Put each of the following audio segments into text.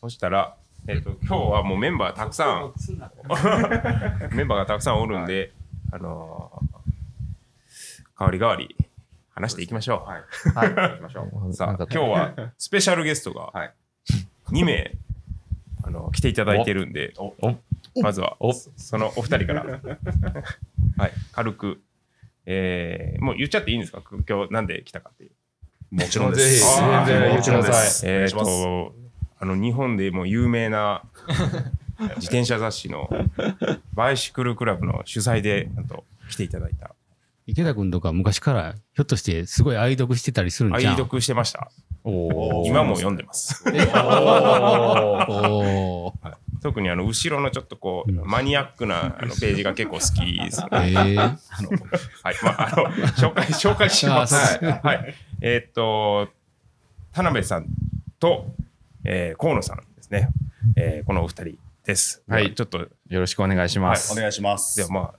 そしたら、えっと今日はもうメンバーたくさん。メンバーがたくさんおるんで、あのー、代わり代わり話していきましょう。はい。はい。行きましょう。さあ今日はスペシャルゲストがはい。2名あの来ていただいてるんでおまずはお。そのお二人から。はい。軽く、えーもう言っちゃっていいんですか？今日なんで来たかっていう。もちろんです。あー。全然言ってください。えー、お願いします。とあの日本でも有名な 自転車雑誌のバイシクルクラブの主催でなんと来ていただいた。池田君とか昔からひょっとしてすごい愛読してたりするん愛じゃん。読してました。お今も読んでます。特にあの後ろのちょっとこうマニアックなあのページが結構好きですね。えー、あ のはい。まああの紹介紹介します。はい、はい、えーっと田辺さんと、えー、河野さんですね、えー、このお二人ですはいちょっとよろしくお願いします。お願いします。ではま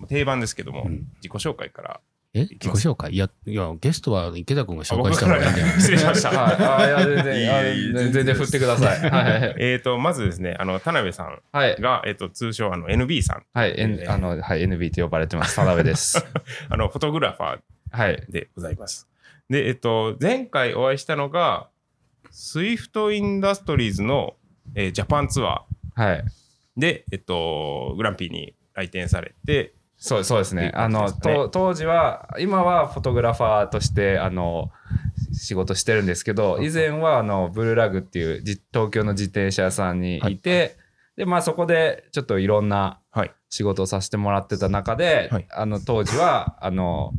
あ定番ですけども、うん自己紹介からえ？自己紹介？いや、いや、ゲストは池田君があ紹介した方がいいんじゃない？失礼しました、はい。あいや、全然、いいあいい全然振ってください。はい。えっ、とまずですねあの田辺さんはい。が、えっと通称あの NB さんはい。N あの、はい。NB と呼ばれてます。田辺です。あのフォトグラファーはい。でございますでえっ、と前回お会いしたのがスイフトインダストリーズの、えージャパンツアーはい。でえっ、とグランピーに来店されてそうそうですっていうね。あの、当時は、今はフォトグラファーとして、あの、仕事してるんですけど、以前は、あの、ブルーラグっていうじ東京の自転車屋さんにいて、で、まあそこでちょっといろんなはい。仕事をさせてもらってた中で、はい。あの、当時は、あの、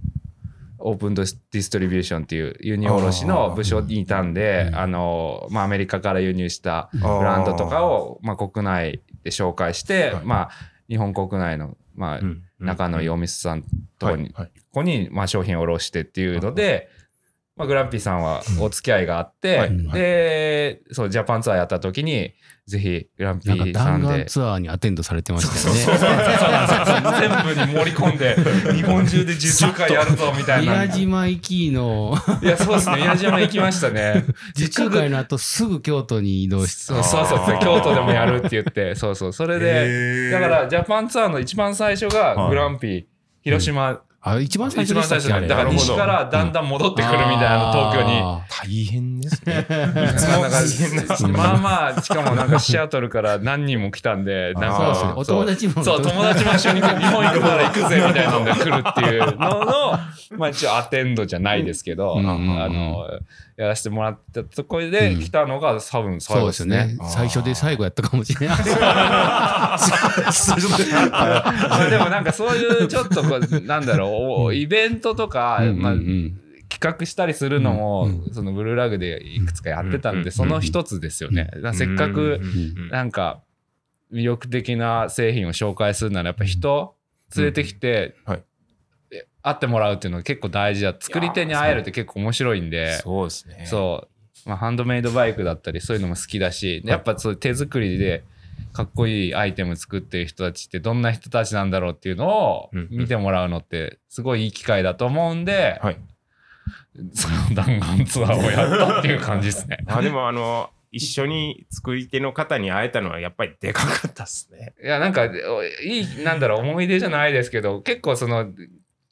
オープンディストリビューションっていう輸入卸の部署にいたんで、あの、まあアメリカから輸入したブランドとかを、まあ、国内で紹介して、はいまあ、日本国内の、まあ、仲のいいお店さんとこに、こに、まあ、商品を卸してっていうので、まあ、グランピーさんはお付き合いがあって、はいで、そう、ジャパンツアーやった時に、ぜひ、グランピーさんで。弾丸ツアーにアテンドされてましたよね。全部に盛り込んで、日本中で受注会やるぞみたいな。宮い島行きのや、そうですね。宮島行きましたね。受注会の後すぐ京都に移動して。そうそうそうそう、京都でもやるって言って、そうそう、それで、だから、ジャパンツアーの一番最初がグランピー、広島、あ、一番最初でしたっけ？だから西からだんだん戻ってくるみたいな、東京に。あ大変ですね。まあまあ、しかもなんかシアトルから何人も来たんで、なんか、お友達も。そう、友達も一緒に日本行くなら行くぜみたいなので来るっていうのの、まあ一応アテンドじゃないですけど、あの、やらせてもらったところで来たのが多分最そうで後ですすねね。。最初で最後やったかもしれない。まあでもなんかそういうちょっとこう、なんだろうお、イベントとか、まあ企画したりするのも、うんそのブルーラグでいくつかやってたんで、うんその一つですよね。せっかく、うんなんか魅力的な製品を紹介するならやっぱ人連れてきて、うん。はい。え会ってもらうっていうのが結構大事だ。作り手に会えるって結構面白いんで。そう。ですね。そう、まあ、ハンドメイドバイクだったりそういうのも好きだし、やっぱそう手作りでかっこいいアイテム作ってる人たちってどんな人たちなんだろうっていうのをうん。見てもらうのってすごいいい機会だと思うんで、はいその弾丸ツアーをやったっていう感じですね。あでもあの一緒に作り手の方に会えたのはやっぱりでかかったっすねいや、なんか、おいい、なんだろう、思い出じゃないですけど、結構その、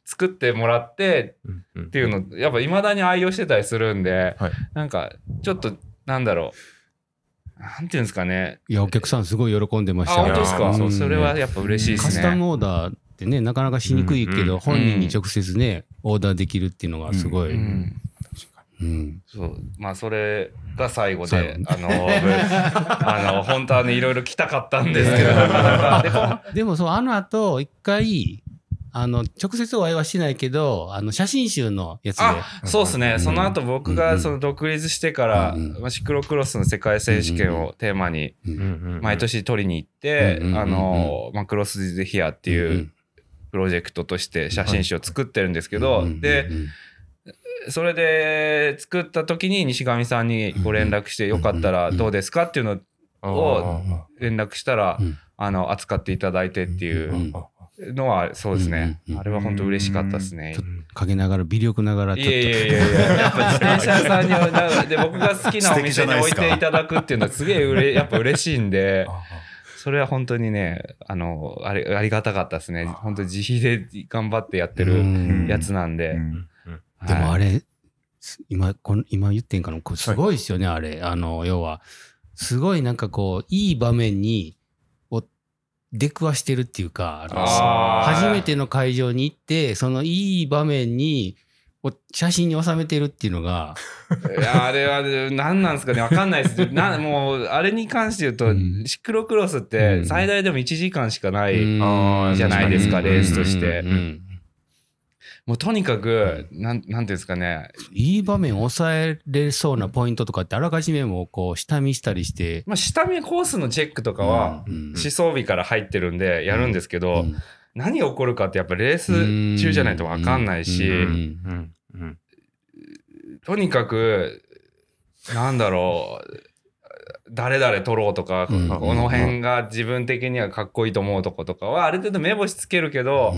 作ってもらってっていうの、やっぱ未だに愛用してたりするんで、はいなんか、ちょっと、なんだろう、なんていうんですかね。いや、お客さんすごい喜んでまあ、したよ本当ですか、うそれはやっぱ嬉しいですね。カスタムオーダーってね、なかなかしにくいけど、うんうん本人に直接ね、オーダーできるっていうのがすごい。うんうん。そう。まあそれが最後で、あの、あの、本当はね、いろいろ来たかったんですけど、でもそう、あの後、一回、あの、直接お会いはしてないけど、あの、写真集のやつで、あそうですね、ん。その後僕がその独立してから、うんまあシクロクロスの世界選手権をテーマに毎年取りに行って、うんうんうんうんあの、まあ、クロス・ディ・ヒアっていうプロジェクトとして写真集を作ってるんですけど、で、それで作った時に西上さんにご連絡して、よかったらどうですか？っていうのを連絡したら、うん。あの、扱っていただいてっていうのは、そうですね。うんうんう。んあれは本当嬉しかったですね。陰ながら微力ながらちょっと。いやいやいやいや、や。っぱ自転車屋さんにはなで僕が好きなお店に置いていただくっていうのはすげえうれやっぱ嬉しいんで、それは本当にね、あの、あれありがたかったですね。本当自費で頑張ってやってうるん。やつなんで。うん。でもあはい。れ、す今、この今言ってんかな、これすごいですよね、あれ。あの、要は、すごいなんかこう、いい場面に、を出くわしてるっていうか、初めての会場に行って、そのいい場面に、を写真に収めてるっていうのが、いやあれは何なんですかね。わかんないです。なもうあれに関して言うと、うん。シクロクロスっうん。て最大でも1時間しかない、じゃないですかうん。レースとして。もうとにかくなんなんていうんですかね。いい場面を抑えれそうなポイントとかってあらかじめもうこう下見したりして、まあ下見コースのチェックとかは、うん。思想日から入ってるんでやるんですけど、うん。何が起こるかってやっぱレース中じゃないと分かんないし、うん。うんうんとにかくなんだろう誰々取ろうとか、うん。この辺が自分的にはかっこいいと思うとことかはある程度目星つけるけど、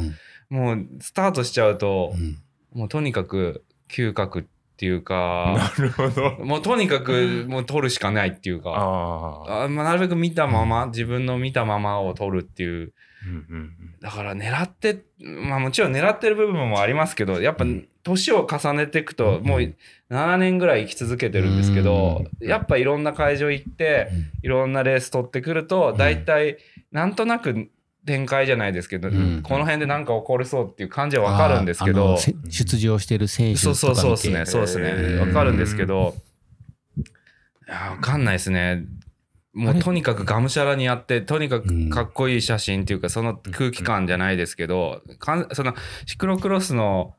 もうスタートしちゃうとう、ん。もうとにかく嗅覚っていうか、なるほど。もうとにかくもう取るしかないっていうか、あまあなるべく見たまま、自分の見たままを取るっていう。うんうんだから狙って、まあもちろん狙ってる部分もありますけど、やっぱ年を重ねていくと、もう7年ぐらい生き続けてるんですけど、やっぱいろんな会場行って、いろんなレース取ってくると、大体なんとなく展開じゃないですけど、んこの辺で何か起こりそうっていう感じはわかるんですけど出場してる選手そうとか見て。そうそうですね、そうですね、へー。わかるんですけど、いやわかんないですね。もうとにかくがむしゃらにやって、とにかくかっこいい写真っていうか、その空気感じゃないですけど、かんそのシクロクロスのせ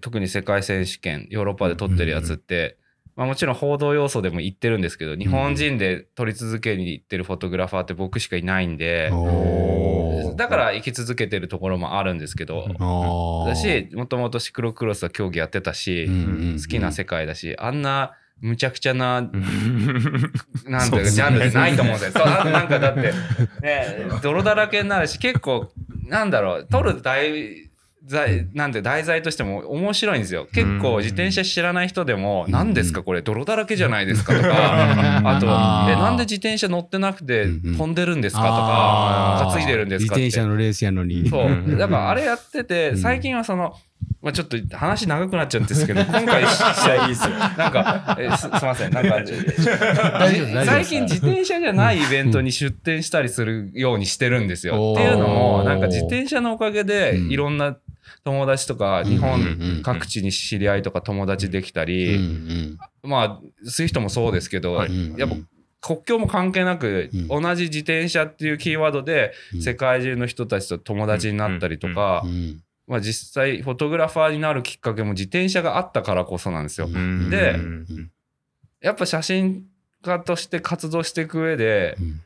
特に世界選手権、ヨーロッパで撮ってるやつって、まあ、もちろん報道要素でも言ってるんですけど、日本人で撮り続けに行ってるフォトグラファーって僕しかいないんで、だから生き続けてるところもあるんですけど、だし、もともとシクロクロスは競技やってたし、好きな世界だし、あんなむちゃくちゃな、うん。なんていうか、ジャンルじゃないと思うんですよ。なんかだって、ね、泥だらけになるし、結構、なんだろう、撮る題材、なんて題材としても面白いんですよ。結構自転車知らない人でも、うん。何ですかこれ、泥だらけじゃないですかとか、あと、え、なんで自転車乗ってなくて飛んでるんですかとか、担いでるんですかって。自転車のレースやのに。そう。う。だからあれやってて、うん。最近はその、まあ、ちょっと話長くなっちゃうんですけど、今回しいやいすよ。なんか、えすすいません、なんか、最近自転車じゃないイベントに出店したりするようにしてるんですよ。うん。っていうのも、なんか自転車のおかげで、うん。いろんな友達とか、日うん本各地に知り合いとか友達できたうんうり、ん。まあ、そういう人もそうですけど、うんやっぱ国境も関係なく、うん。同じ自転車っていうキーワードで、うん。世界中の人たちと友達になったりとか、うんまあ、実際フォトグラファーになるきっかけも自転車があったからこそなんですよ。うんでうん。やっぱ写真家として活動していく上でうん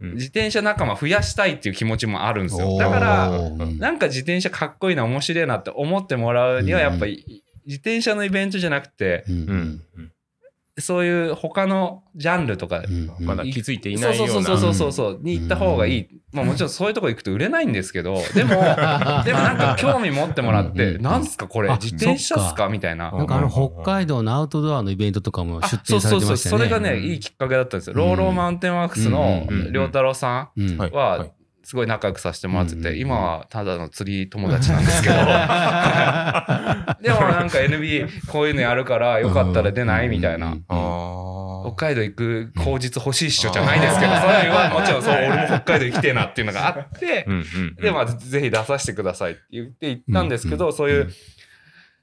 自転車仲間増やしたいっていう気持ちもあるんですよ。だからうん。なんか自転車かっこいいな面白いなって思ってもらうにはやっぱり自転車のイベントじゃなくて。そういう他のジャンルとかうんまだ気づいていなそういような。そうそうそうそうそうに行った方がいい、まあもちろんそういうとこ行くと売れないんですけどでも でもなんか興味持ってもらってうん。なんすかこれ？あ自転車っすか？みたいな。なんかあの北海道のアウトドアのイベントとかもあ出そうそうそう展されてましたよね。それがねうん。いいきっかけだったんですよ、うんローローマウンテンワークスのうん良太郎さんはすごい仲良くさせてもらってて、うん今はただの釣り友達なんですけど。でもなんか NB こういうのやるからよかったら出ないみたいな、うんあ北海道行く口実欲しいっしょじゃないですけど、それはもちろんそう、俺も北海道行きてえなっていうのがあってあ。う、んうん。で、まあ、ぜひ出させてくださいって言って行ったんですけど、そういう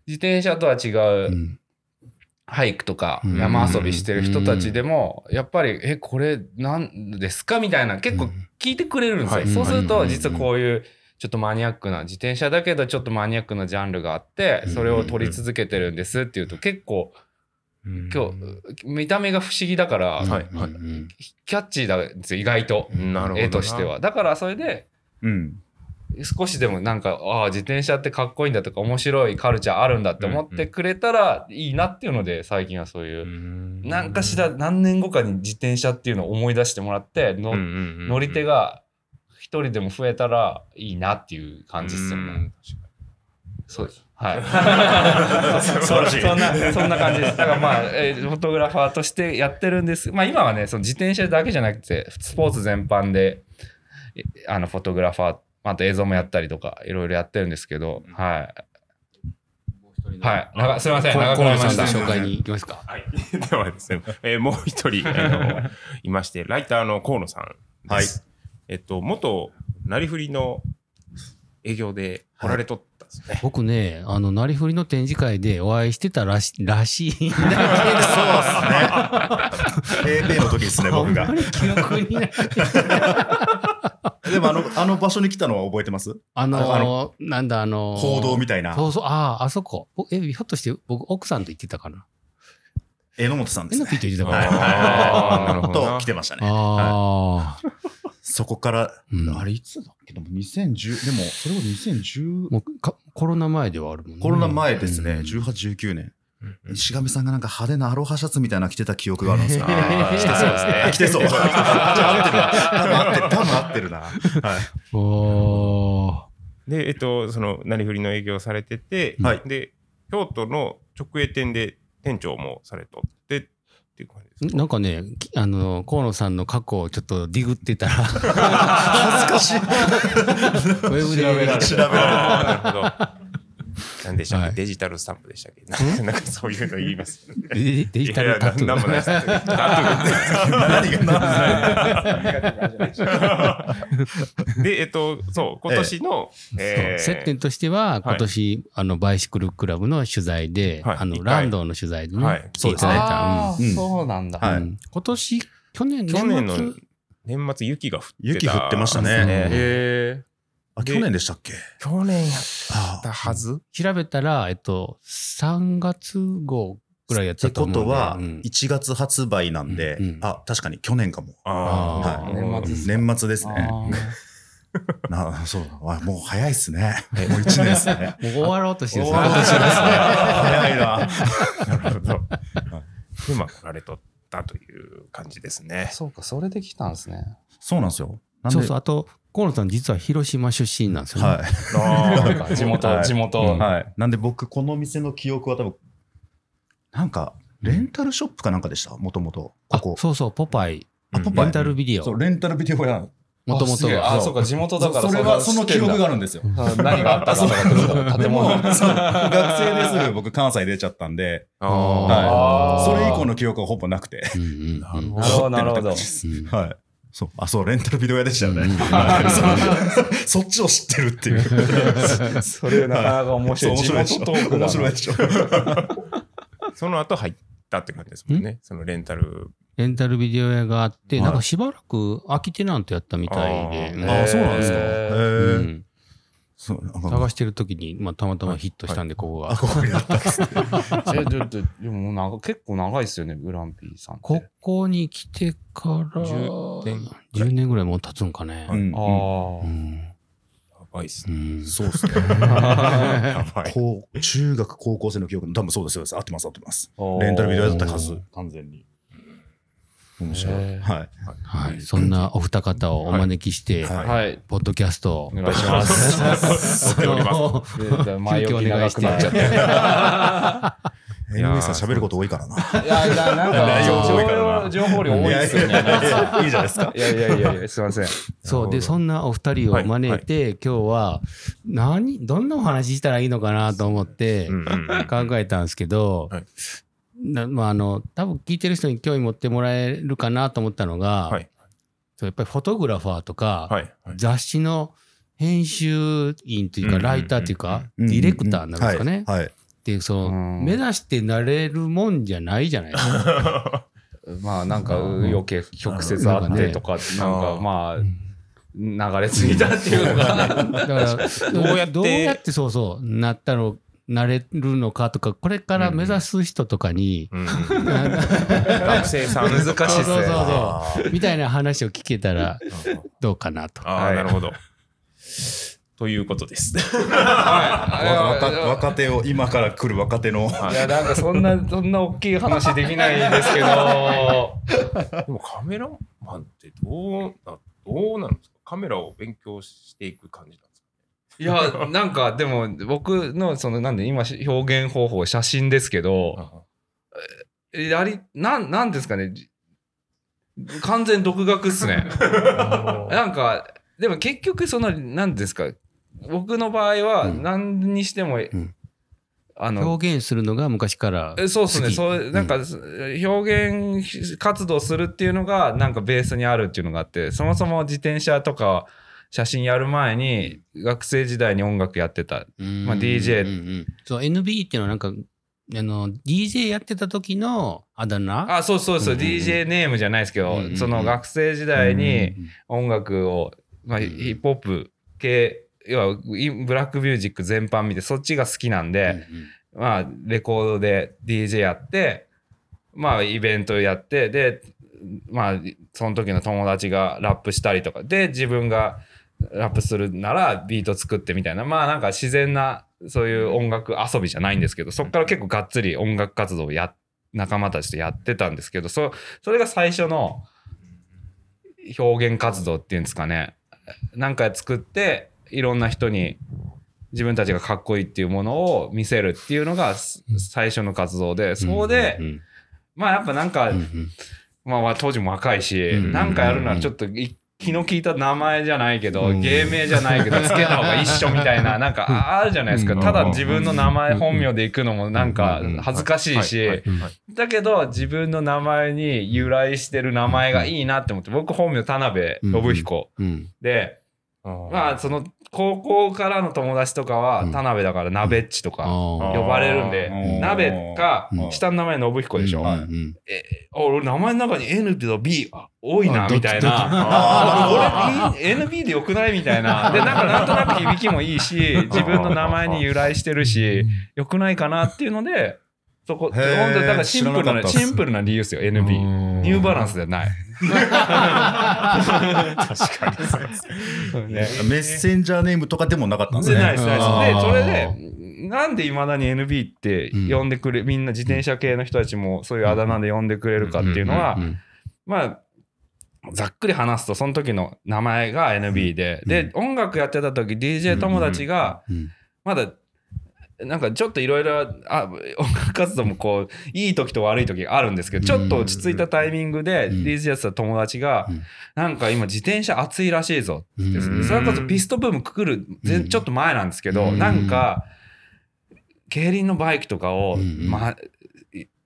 自転車とは違うう、んハイクとかうん。山遊びしてる人たちでも、やっぱり、え、これ何ですかみたいな、結構聞いてくれるんですよ。はい。そうすると、うん。実はこういう、ちょっとマニアックな、自転車だけどちょっとマニアックなジャンルがあって、それを取り続けてるんですっていうと、結構、今日、見た目が不思議だから、キャッチーなんですよ、意外と。絵としては。だからそれで、うん。少しでもなんか、ああ、自転車ってかっこいいんだとか、面白いカルチャーあるんだって思ってくれたらいいなっていうので、最近はそういうう、ん。なんかしら何年後かに自転車っていうのを思い出してもらって、の乗乗り手が一人でも増えたらいいなっていう感じですよね。そう。はい。素晴らしいそんな、そんな感じです。だからまあ、えーフォトグラファーとしてやってるんです。まあ今はね、その自転車だけじゃなくて、スポーツ全般で、えあの、フォトグラファー、あと映像もやったりとか、いろいろやってるんですけど、はい。はい。長すいません。長く河野なりました。さんの紹介に行きますか。はい。ではですね、えーもう一人、あの、いまして、ライターの河野さんです。えっと、元、なりふりの営業で来られとったんですね。僕ね、あの、なりふりの展示会でお会いしてたらしらしいんだけど、そうですね。ペーペーの時ですね、僕があんま。り記憶にない。でもあの、あの場所に来たのは覚えてます？ああの、なんだ、あの、行動みたいな。そうそう、ああ、あそこ。おえ、ひょっとして僕、奥さんと行ってたかな？榎本さんでえのすね。ピーと言ってたかはいな。あーなるほどなと来てましたね。はいああ、そこから、うんあれいつだっけ？でも2010、でもそれは2010、もうかコロナ前ではあるもんね。コロナ前ですね、うん18、19年。うん石上さんがなんか派手なアロハシャツみたいなの着てた記憶があるんですよ。着てそうですね。着てそう。じゃあ合ってるわ。多分合ってる。多分合ってるな。はい。おーで、えっと、その、なりふりの営業をされてて、はいで、京都の直営店で店長もされとってっていう感じですか。なんかね、きあの、河野さんの過去をちょっとディグってたら、恥ずかしい。ウェブで調べられるあーなるほど。何でしたっけ、はい。デジタルスタンプでしたっけ？なんかなんかそういうの言います。デデジタルタトゥいやいやなんもないです。タトゥー何が。で、えっと、そう、今年の、えー接点としては、今年、あの、バイシクルクラブの取材で、あの、はい一回ランドの取材でね、はい来ていただいた。あーうんそうなんだ。はいうん今年、去年去年の年末雪が。降ってた。雪降ってましたねへあ、去年でしたっけ？去年やっあたはず？調べたら、えっと、3月号ぐらいやっってこたと思うんでとは、うん1月発売なんでうんうん、あ、確かに去年かも。ああーー年末っすか年末ですあね。ー なそうだ。あもう早いっすね。もう1年ですね。もう終わろうとしてるんです終わろうとしてますね 早いな。なるほど。で、まあ、来られとったという感じですね。そうか、それで来たんですね。そうなんですよ。なんでそうそう、あと、河野さん実は広島出身なんですよね。はい。地元、はい地元。うんはい。なんで僕、この店の記憶は多分、なんか、レンタルショップかなんかでした、もともと。こあこ。そうそう、ポパイ。あポパイレンタルビデオ。そう、レンタルビデオ屋。もともとが。あそうか、地元だからそれは、その記憶がある。るんですよ。あ何があったかとか建でも、物。そう学生ですぐ僕、関西出ちゃったんで、あはい。それ以降の記憶はほぼなくて。うんうんうんなるほど、なるほど。うんはい。そう。あ、そう、レンタルビデオ屋でしたよね。そっちを知ってるっていう。それなかなか面白い。そう地元トークだな面白いでしょ。その後入ったって感じですもんね。そのレンタル。レンタルビデオ屋があって、はいなんかしばらく空きテナントやったみたいで、うんあそうなんですか。へへうーんそうなんか探してる時に、まあ、たまたまヒットしたんで、ここが。あ、ここやったんですね。え、で、で、でもなんか結構長いっすよね、グランピーさんって。ここに来てから10年10年ぐらいもう経つんかね。うんああ。うんやばいっすうね。んそうですね。やばい。中学、高校生の記憶、多分そうですよ。合ってます、合ってます。レンタルビデオだったはず、完全に。面白い。はい。はい。そんなお二方をお招きして、はいはい。ポッドキャストをお願いします。前置き長くなっちゃって。さん喋ること多いからな。や、いやなんか、情報量多いですよね。いやいやいやいいじゃないですか。いやいやいやいや、すいません。そう。で、そんなお二人を招いて、今日は、何、どんなお話ししたらいいのかなと思って考えたんですけどはい、なまあ、あの、多分聞いてる人に興味持ってもらえるかなと思ったのが、はい。そうやっぱりフォトグラファーとか、はい。はい雑誌の編集員というか、うんうんうんライターというか、うんディレクターなんですかね。はい。はいっていう、その、うん目指してなれるもんじゃないじゃないですか。まあなんか余計曲折あってとか、なんかまあ流れすぎたっていうのが。だから、どうやってどうやってそうそう、なったの、なれるのかとか、これから目指す人とかに、うん。な 学生さん。難しいっすねそう。そうそうみたいな話を聞けたらどうかなと。ああ、はい。なるほど。ということです。わ若若手を、今から来る若手の。いや、なんかそんな、そんな大きい話できないですけど、でもカメラマンってどうな、どうなんですか？カメラを勉強していく感じなんですかいや、なんかでも僕のそのなんで今表現方法写真ですけど、やり、なん、なんですかね。完全独学っすね。なんか、でも結局その、なんですか。僕の場合はうん何にしても、んあの、表現するのが昔からえそうですね。そう、なんか、表現活動するっていうのが、なんかベースにあるっていうのがあって、そもそも自転車とか写真やる前に、学生時代に音楽やってた。うん。まあ DJ うんうんそう NB っていうのはなんかあの DJ やってた時のあだ名？あ、そうそうそう、うんうんうん。DJ ネームじゃないですけど、うんうんうん。その学生時代に音楽を、まあ、うんヒップホップ系、要はイブラックミュージック全般見て、そっちが好きなんで、まあ、レコードで DJ やって、まあ、イベントやって、で、まあ、その時の友達がラップしたりとか、で、自分がラップするならビート作ってみたいな、まあ、なんか自然な、そういう音楽遊びじゃないんですけど、そっから結構がっつり音楽活動をや、仲間たちとやってたんですけど、そ、それが最初の表現活動っていうんですかね。なんか作って、いろんな人に自分たちがかっこいいっていうものを見せるっていうのがす最初の活動で、そこで、まあやっぱなんか、まあ当時も若いし、うんなんかやるならちょっとい気の利いた名前じゃないけど、うん。芸名じゃないけど、つけた方が一緒みたいな、なんかああるじゃないですか。うん。ただ自分の名前本名で行くのもなんかうん。恥ずかしいし、だけど自分の名前に由来してる名前がいいなって思って、僕本名田辺信彦うん。で、まあその高校からの友達とかはうん田辺だから鍋っちとか呼ばれるんで鍋かうん下の名前信彦でしょ？え、あ俺名前の中に N と B あ多いな、みたいな。あ俺、NB でよくないみたいな。で、なんかなんとなく響きもいいし、自分の名前に由来してるし、よくないかなっていうので、そこ、本当だからシンプルな、シンプルな理由ですよ、NB。ニューバランスじゃない。確かにそうです。ねメッセンジャーネームとかでもなかったんですね。でないです、ないです。で、それで、なんでいまだに NB って呼んでくれ、みんな自転車系の人たちもそういうあだ名で呼んでくれるかっていうのはまあ、ざっくり話すと、その時の名前が NB で、で、音楽やってた時、DJ 友達が、うんまだ、なんかちょっといろいろ、あ、音楽活動もこう、いい時と悪い時があるんですけど、ちょっと落ち着いたタイミングで、うん。DJ やってた友達がうん、なんか今自転車熱いらしいぞってうん。それこそピストブームくくる、ちょっと前なんですけど、うん。なんか、競輪のバイクとかを、うん。ま、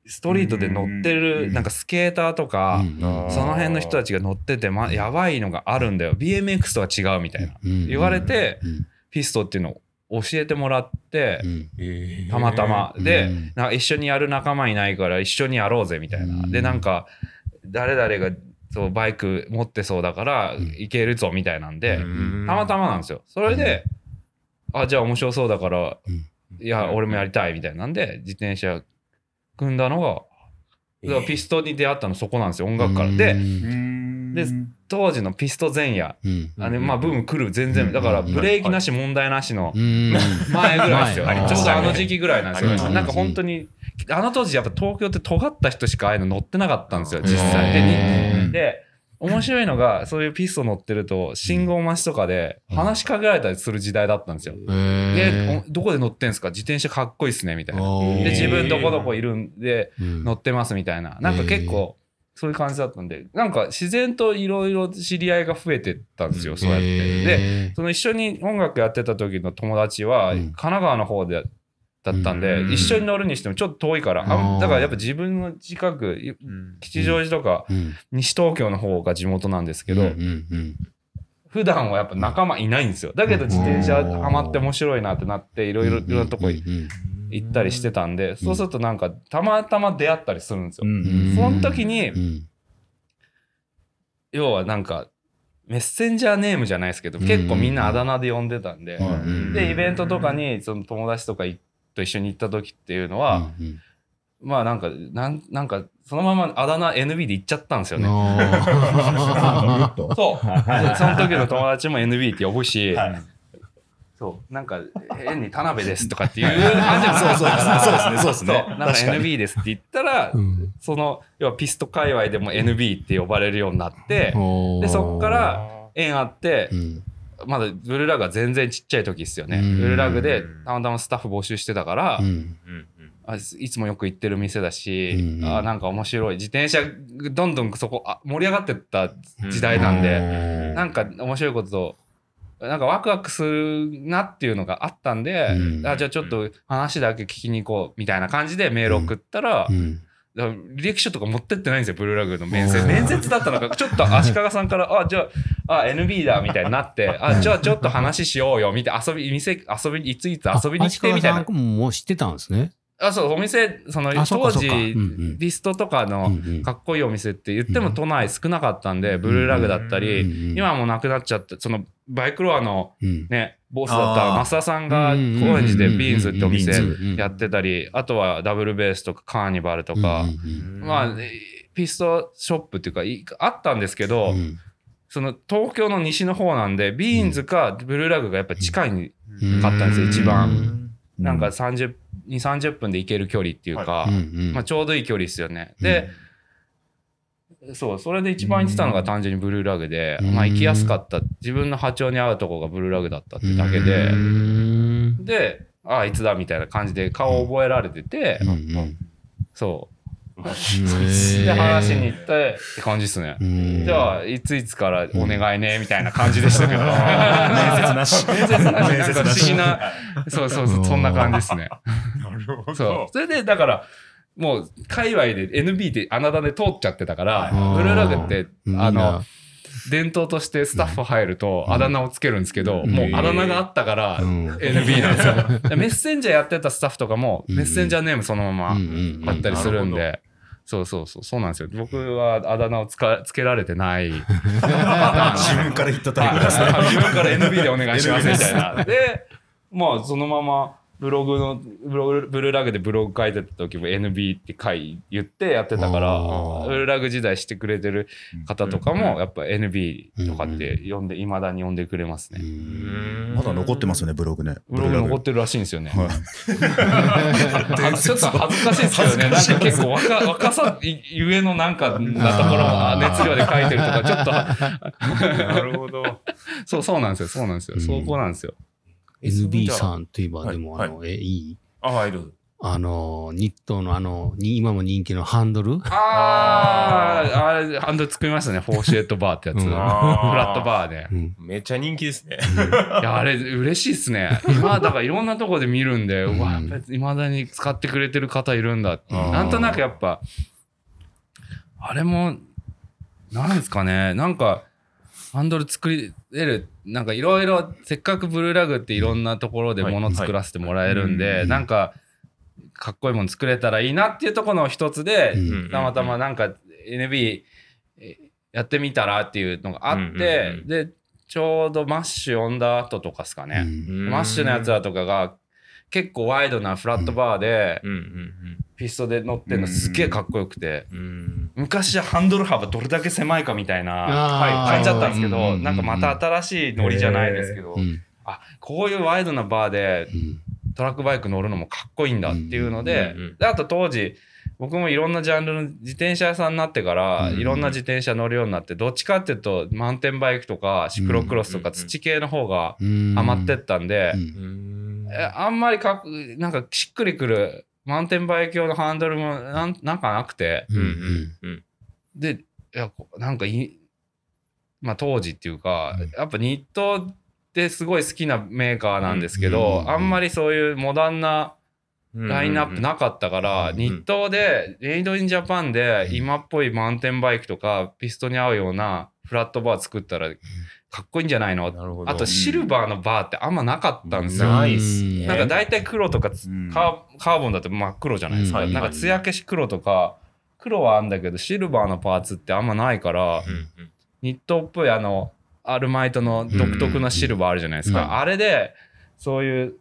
ストリートで乗ってうる、ん。なんかスケーターとか、うん。その辺の人たちが乗ってて、ま、やばいのがあるんだよ。BMX とは違うみたいな。うん。言われてうん。ピストっていうのを教えてもらってたまたま。うん。で、なんか一緒にやる仲間いないから一緒にやろうぜみたいな。うん。で、なんか、誰々がそうバイク持ってそうだからうん。行けるぞみたいなんで、うん。たまたまなんですよ。それで、あ、じゃあ面白そうだから、うん。いや、俺もやりたいみたいなんで、自転車組んだのが、ピストに出会ったのそこなんですよ、音楽から。うで、んで当時のピスト前夜、うん。あのまあブーム来る全然、だからブレーキなし問題なしのうん。前ぐらいですよ。前ちょうどあの時期ぐらいなんですよ。なんか本当に、あの当時やっぱ東京って尖った人しかああいうの乗ってなかったんですよ、実際。でで、面白いのが、そういうピスト乗ってると、信号待ちとかで話しかけられたりする時代だったんですよ。で、どこで乗ってんすか？自転車かっこいいっすねみたいな。ー。で、自分どこどこいるんでうん。乗ってますみたいな。なんか結構、そういう感じだったんで、なんか自然といろいろ知り合いが増えてったんですよ、そうやって。で、へその一緒に音楽やってた時の友達は、うん。神奈川の方で、だったんで、うん。一緒に乗るにしてもちょっと遠いから、だからやっぱ自分の近く、い吉祥寺とかーうん。西東京の方が地元なんですけど、うんうんうん。普段はやっぱ仲間いないんですよ。だけど自転車ハマって面白いなってなって、いろいろいろんなとこうんうん行ったりしてたんで、そうするとなんかたまたま出会ったりするんですよ。うん。その時にうん。要はなんか、メッセンジャーネームじゃないですけど、結構みんなあだ名で呼んでたんで、はい。で、イベントとかにその友達とかと一緒に行った時っていうのは、うんまあなんか、なんなんか、そのままあだ名 NB で行っちゃったんですよね。そう。でその時の友達も NB って呼ぶし、はいそう、なんか、変に田辺ですとかっていう。感じじゃなかったからそうそうですね。そうですね。そう。なんか NB ですって言ったら、うん。その、要はピスト界隈でも NB って呼ばれるようになって、で、そっから縁あってう、ん。まだブルーラグが全然ちっちゃい時ですよね。うん。ブルーラグでたまたまスタッフ募集してたから、あいつもよく行ってる店だし、うんうん。あなんか面白い。自転車どんどんそこあ盛り上がってった時代なんで、うん。なんか面白いことなんかワクワクするなっていうのがあったんで、うんあじゃあちょっと話だけ聞きに行こうみたいな感じでメール送ったら、うんだから履歴書とか持ってってないんですよ、ブルーラグの面接。うん面接だったのか、ちょっと足利さんから、あ、じゃあ、あ、NB だ、みたいになって、あ、じゃあちょっと話しようよ、みたいな、遊び、店、遊びに、いついつ遊びに来て、みたいな足利さ。んももう知ってたんですね。あ、そう、お店、その、当時、リストとかうんの、うん。かっこいいお店って言っても都内少なかったんで、ブルーラグだったうんり、うん。今はもうなくなっちゃって、その、バイクロアのうん。ね、ボスだった増田さんがうん高円寺でビーンズってお店ビやってたり、あとはダブルベースとかカーニバルとか、まあ、ピストショップっていうかいあったんですけど、うん。その東京の西の方なんでビーンズかブルーラグがやっぱ近いかったんですよ一番。うんなんか30 2 30分で行ける距離っていうか、うんうん。まあ、ちょうどいい距離ですよね。で、そうそれで一番行ってたのが単純にブルーラグで、うん。まあ、行きやすかった。自分の波長に合うとこがブルーラグだったってだけで、うん。でああいつだみたいな感じで顔を覚えられてて、うんうん。そう。へでー話しに行ってって感じですね。うんじゃあ、いついつからお願いね、みたいな感じでしたけど。面接なし。面接なし、なんか不思議な、そうそうそう、そんな感じですね。なるほど。そう。それで、だから、もう、界隈で NB って穴田で通っちゃってたから、うんブルーラグって、うんあの、伝統としてスタッフ入るとあだ名をつけるんですけど、うん。もうあだ名があったからうん。NB なんですよ。でメッセンジャーやってたスタッフとかもうん。メッセンジャーネームそのままあったりするんで、そうそうそう、そうなんですよ。僕はあだ名をつかつけられてない。自分から言ったタイプですね。はい。自分から NB でお願いしますみたいな。で、まあそのままブログのブログブルーラグでブログ書いてた時も NB って書い言ってやってたからブルーラグ時代してくれてる方とかもやっぱ NB とかって呼んでいまだに呼んでくれますね。まだ残ってますよね、ブログね。ブログ残ってるらしいんですよね。はい。は ちょっと恥ずかしいですけどね、なんか結構若若さゆえのなんかなところは熱量で書いてるとか、ちょっと、なるほど。そうそうなんですよ、そうなんですよ、うん。そこなんですよ。NB さんといえば、はいでも、あの、え、いい？あ、はい、どうぞ。あの、ニットのあの、に今も人気のハンドル？あー、あれ、ハンドル作りましたね、フォーシュエットバーってやつ。うんフラットバーで。うん。めっちゃ人気ですね。いや、あれ、嬉しいっすね。今、だからいろんなとこで見るんで、うわ、やっぱり未だに使ってくれてる方いるんだなんとなくやっぱ、あれも、なんですかね、なんか、ハンドル作り得る、なんかいろいろ、せっかくブルーラグっていろんなところで物作らせてもらえるんで、はいなんか、かっこいいもの作れたらいいなっていうところの一つで、うん。たまたまなんか NB えやってみたらっていうのがあって、で、ちょうどマッシュ呼んだ後とかですかね。マッシュのやつらとかが結構ワイドなフラットバーでピストで乗ってるのすっげえかっこよくて。昔はハンドル幅どれだけ狭いかみたいな感じだったんですけど、なんかまた新しいノリじゃないですけど、うん。あ、こういうワイドなバーでうん。トラックバイク乗るのもかっこいいんだっていうので、であと当時僕もいろんなジャンルの自転車屋さんになってから、うんいろんな自転車乗るようになってどっちかっていうとマウンテンバイクとかシクロクロスとかうん土系の方がうん。ハマってったんで、うん。うんえあんまりかっなんかしっくりくるマウンテンバイク用のハンドルもなんなんかなくて。うんうん。うんうんでいやこなんかいまあ当時っていうか、うん。やっぱニットってすごい好きなメーカーなんですけど、うんあんまりそういうモダンなうんラインナップなかったから、うん日東で、メイドインジャパンで今っぽいマウンテンバイクとかピストに合うようなフラットバー作ったらかっこいいんじゃないの？あとシルバーのバーってあんまなかったんですよ。ないっすね。なんか大体黒とかつうん。カーカーボンだと真っ黒じゃないですか。うんなんか艶消し黒とか黒はあんだけどシルバーのパーツってあんまないから、ニットっぽいあのアルマイトの独特なシルバーあるじゃないですか、うんあれでそういう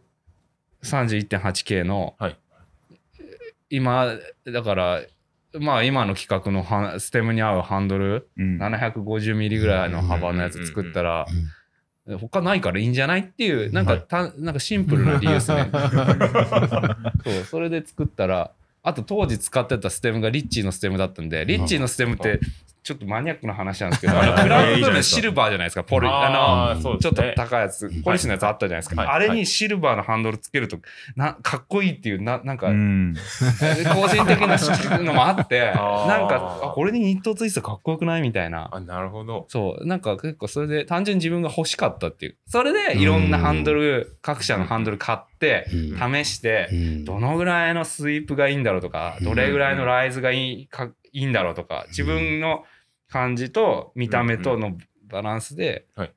31.8K の、はい。今だからまあ今の企画のステムに合うハンドルうん。750ミリぐらいの幅のやつ作ったら他ないからいいんじゃないっていうなんかた、なんかシンプルな理由ですね。そうそれで作ったらあと当時使ってたステムがリッチーのステムだったんでリッチーのステムってちょっとマニアックな話なんですけど、あのクラウン部分シルバーじゃないですか、ポリ、あの、ちょっと高いやつ、ポリスのやつあったじゃないですか。あれにシルバーのハンドルつけると、な、かっこいいっていう、な、なんか、個人的なのもあって、なんか、あ、これにニットツイストかっこよくないみたいな。あ、なるほど。そう、なんか結構それで単純に自分が欲しかったっていう。それでいろんなハンドル、各社のハンドル買って、試して、どのぐらいのスイープがいいんだろうとか、どれぐらいのライズがいいか、いいんだろうとか、自分の感じと見た目とのバランスで、はい。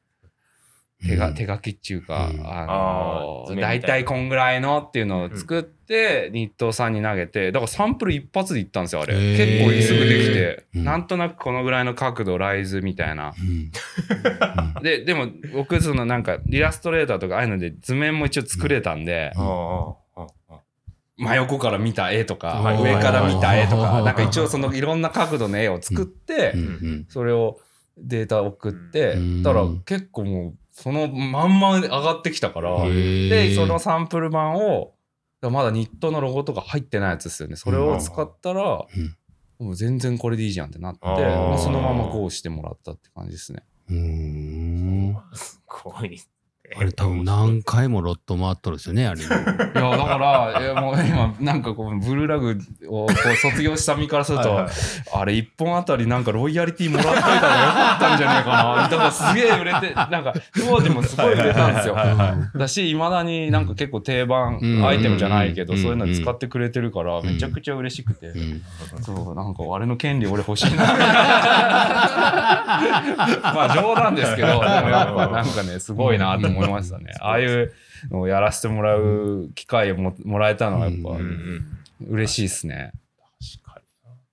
手が、手書きっていうか、うん。ああの大体こんぐらいのっていうのを作って、日東さんに投げて、だからサンプル一発でいったんですよ、あれ。結構すぐできて、うん。なんとなくこのぐらいの角度、ライズみたいな。うん。で、でも僕、そのなんか、イラストレーターとかああいうので図面も一応作れたんで、真横から見た絵とか、はい。上から見た絵とか、はい。なんか一応そのいろんな角度の絵を作ってう、ん。それをデータ送ってう、ん。だから結構もう、そのまんま上がってきたから、へで、ーそのサンプル版を、まだニットのロゴとか入ってないやつですよね。それを使ったら、もう全然これでいいじゃんってなって、そのままこうしてもらったって感じですね。うん。すごい。あれ多分何回もロット回っとるんですよね、あれ。いや、だから、いやもう今、なんかこう、ブルーラグをこう卒業した身からすると、あれ一本あたりなんかロイヤリティもらっといたらよかったんじゃねえかな。だからすげえ売れて、なんか当時もすごい売れたんですよ。だし、未だになんか結構定番うんアイテムじゃないけど、うんそういうの使ってくれてるから、めちゃくちゃ嬉しくて。うんそう、なんかあれの権利俺欲しいな。まあ冗談ですけど、でもやっぱなんかね、すごいなと思いました ね。ああいうのをやらせてもらう機会をももらえたのはやっぱ。嬉しいですね。確か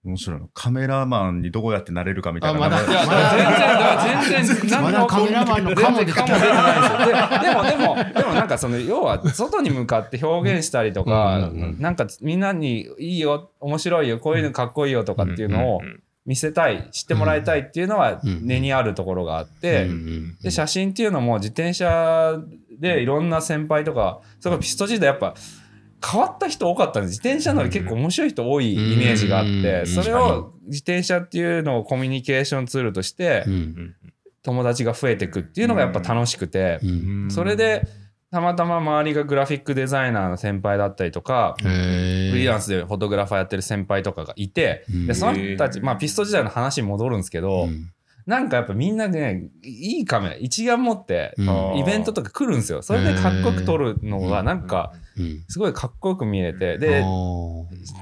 面白いの。カメラマンにどうやってなれるかみたいな。あまだいや、だから全然、全然、まだカメラマンのカモ出てカモ出てないでも、でも、でもなんかその、要は、外に向かって表現したりとか、うんうんうんなんかみんなにいいよ、面白いよ、こういうのかっこいいよとかっていうのをうんうん見せたい、知ってもらいたいっていうのはうん。根にあるところがあって、うんで、写真っていうのも自転車でいろんな先輩とか、それからピスト時代やっぱ、変わった人多かったんです。自転車乗り結構面白い人多いイメージがあっうて、んそれを自転車っていうのをコミュニケーションツールとして友達が増えていくっていうのがやっぱ楽しくてそれでたまたま周りがグラフィックデザイナーの先輩だったりとか、フリーランスでフォトグラファーやってる先輩とかがいて、うん。でその人たち、まあピスト時代の話に戻るんですけど、うんなんかやっぱみんなね、いいカメラ、一眼持って、うん。イベントとか来るんですよ。それでかっこよく撮るのがなんか、うん。すごいかっこよく見えて、で、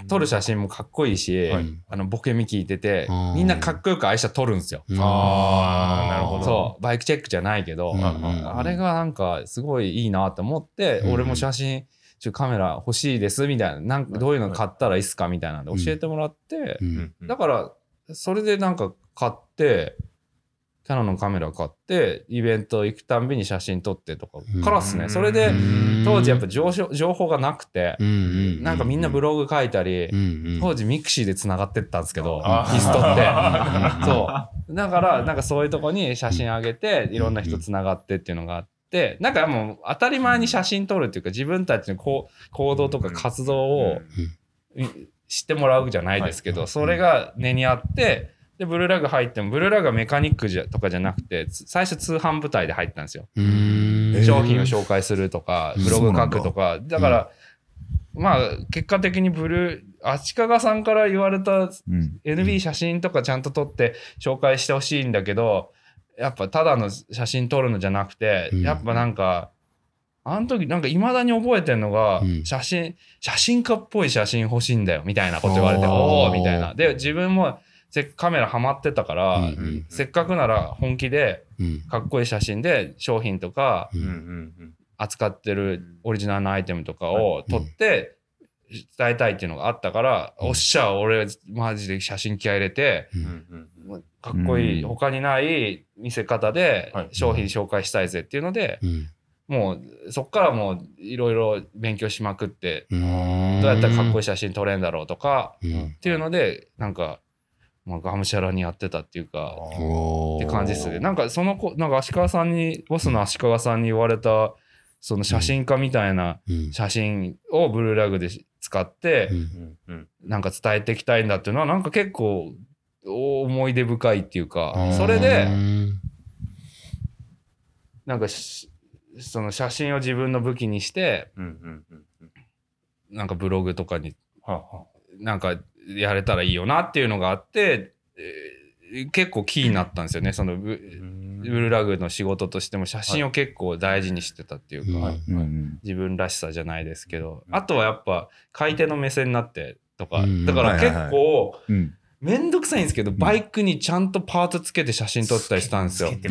撮る写真もかっこいいし、はい。あのボケみ聞いててうん、みんなかっこよく愛車撮るんですよ。あー。なるほど。そう、バイクチェックじゃないけど、うんあれがなんかすごいいいなと思って、うん。俺も写真、ちょカメラ欲しいですみたいな、なんかどういうの買ったらいいっすかみたいなんで教えてもらってだから、それでなんか買って、キャノンのカメラ買って、イベント行くたんびに写真撮ってとかからっすね。うん。それでう、ん。当時やっぱ情報情報がなくてう、んなんかみんなブログ書いたり当時ミクシーで繋がってったんですけど、あーピストって。そう。だから、なんかそういうとこに写真上げて、いろんな人繋がってっていうのがあって、なんかもう当たり前に写真撮るっていうか、自分たちのこう行動とか活動を知ってもらうじゃないですけど、それが根にあって、で、ブルーラグ入っても、ブルーラグはメカニックじゃとかじゃなくて、つ最初通販部隊で入ったんですよ。うん。商品を紹介するとか、うん。ブログ書くとか、だ。から、まあ、結果的にブルー、足利さんから言われたうん。NB 写真とかちゃんと撮って紹介してほしいんだけど、やっぱただの写真撮るのじゃなくて、うん。やっぱなんか、あの時なんか未だに覚えてんのが、うん。写真、写真家っぽい写真欲しいんだよ、みたいなこと言われて、おおみたいな。で、自分もせカメラハマってたから、うんうん。せっかくなら本気でうん。かっこいい写真で商品とか扱ってるオリジナルのアイテムとかを撮って伝えたいっていうのがあったから、うん。おっしゃ、俺マジで写真気合い入れて、かっこいい、うん他にない見せ方ではい。商品紹介したいぜっていうので、うん。もうそっからもういろいろ勉強しまくって、うん。どうやったらかっこいい写真撮れんだろうとかうん。っていうので、なんか、まあ、がむしゃらにやってたっていうか、って感じですね。なんかその子、なんか足利さんに、ボスの足利さんに言われた、その写真家みたいなうん。写真をブルーラグで使ってなんか伝えていきたいんだっていうのは、なんか結構思い出深いっていうかうんそれでうんなんかしその写真を自分の武器にしてなんかブログとかにはあはなんかやれたらいいよなっていうのがあって、えー結構キーになったんですよね。そのブルラグの仕事としても写真を結構大事にしてたっていうか、はいうん。自分らしさじゃないですけど、うん。あとはやっぱ買い手の目線になってとか、うん。だから結はいはい。構うん。めんどくさいんですけど、バイクにちゃんとパーツつけて写真撮ったりしたんですよ。すね。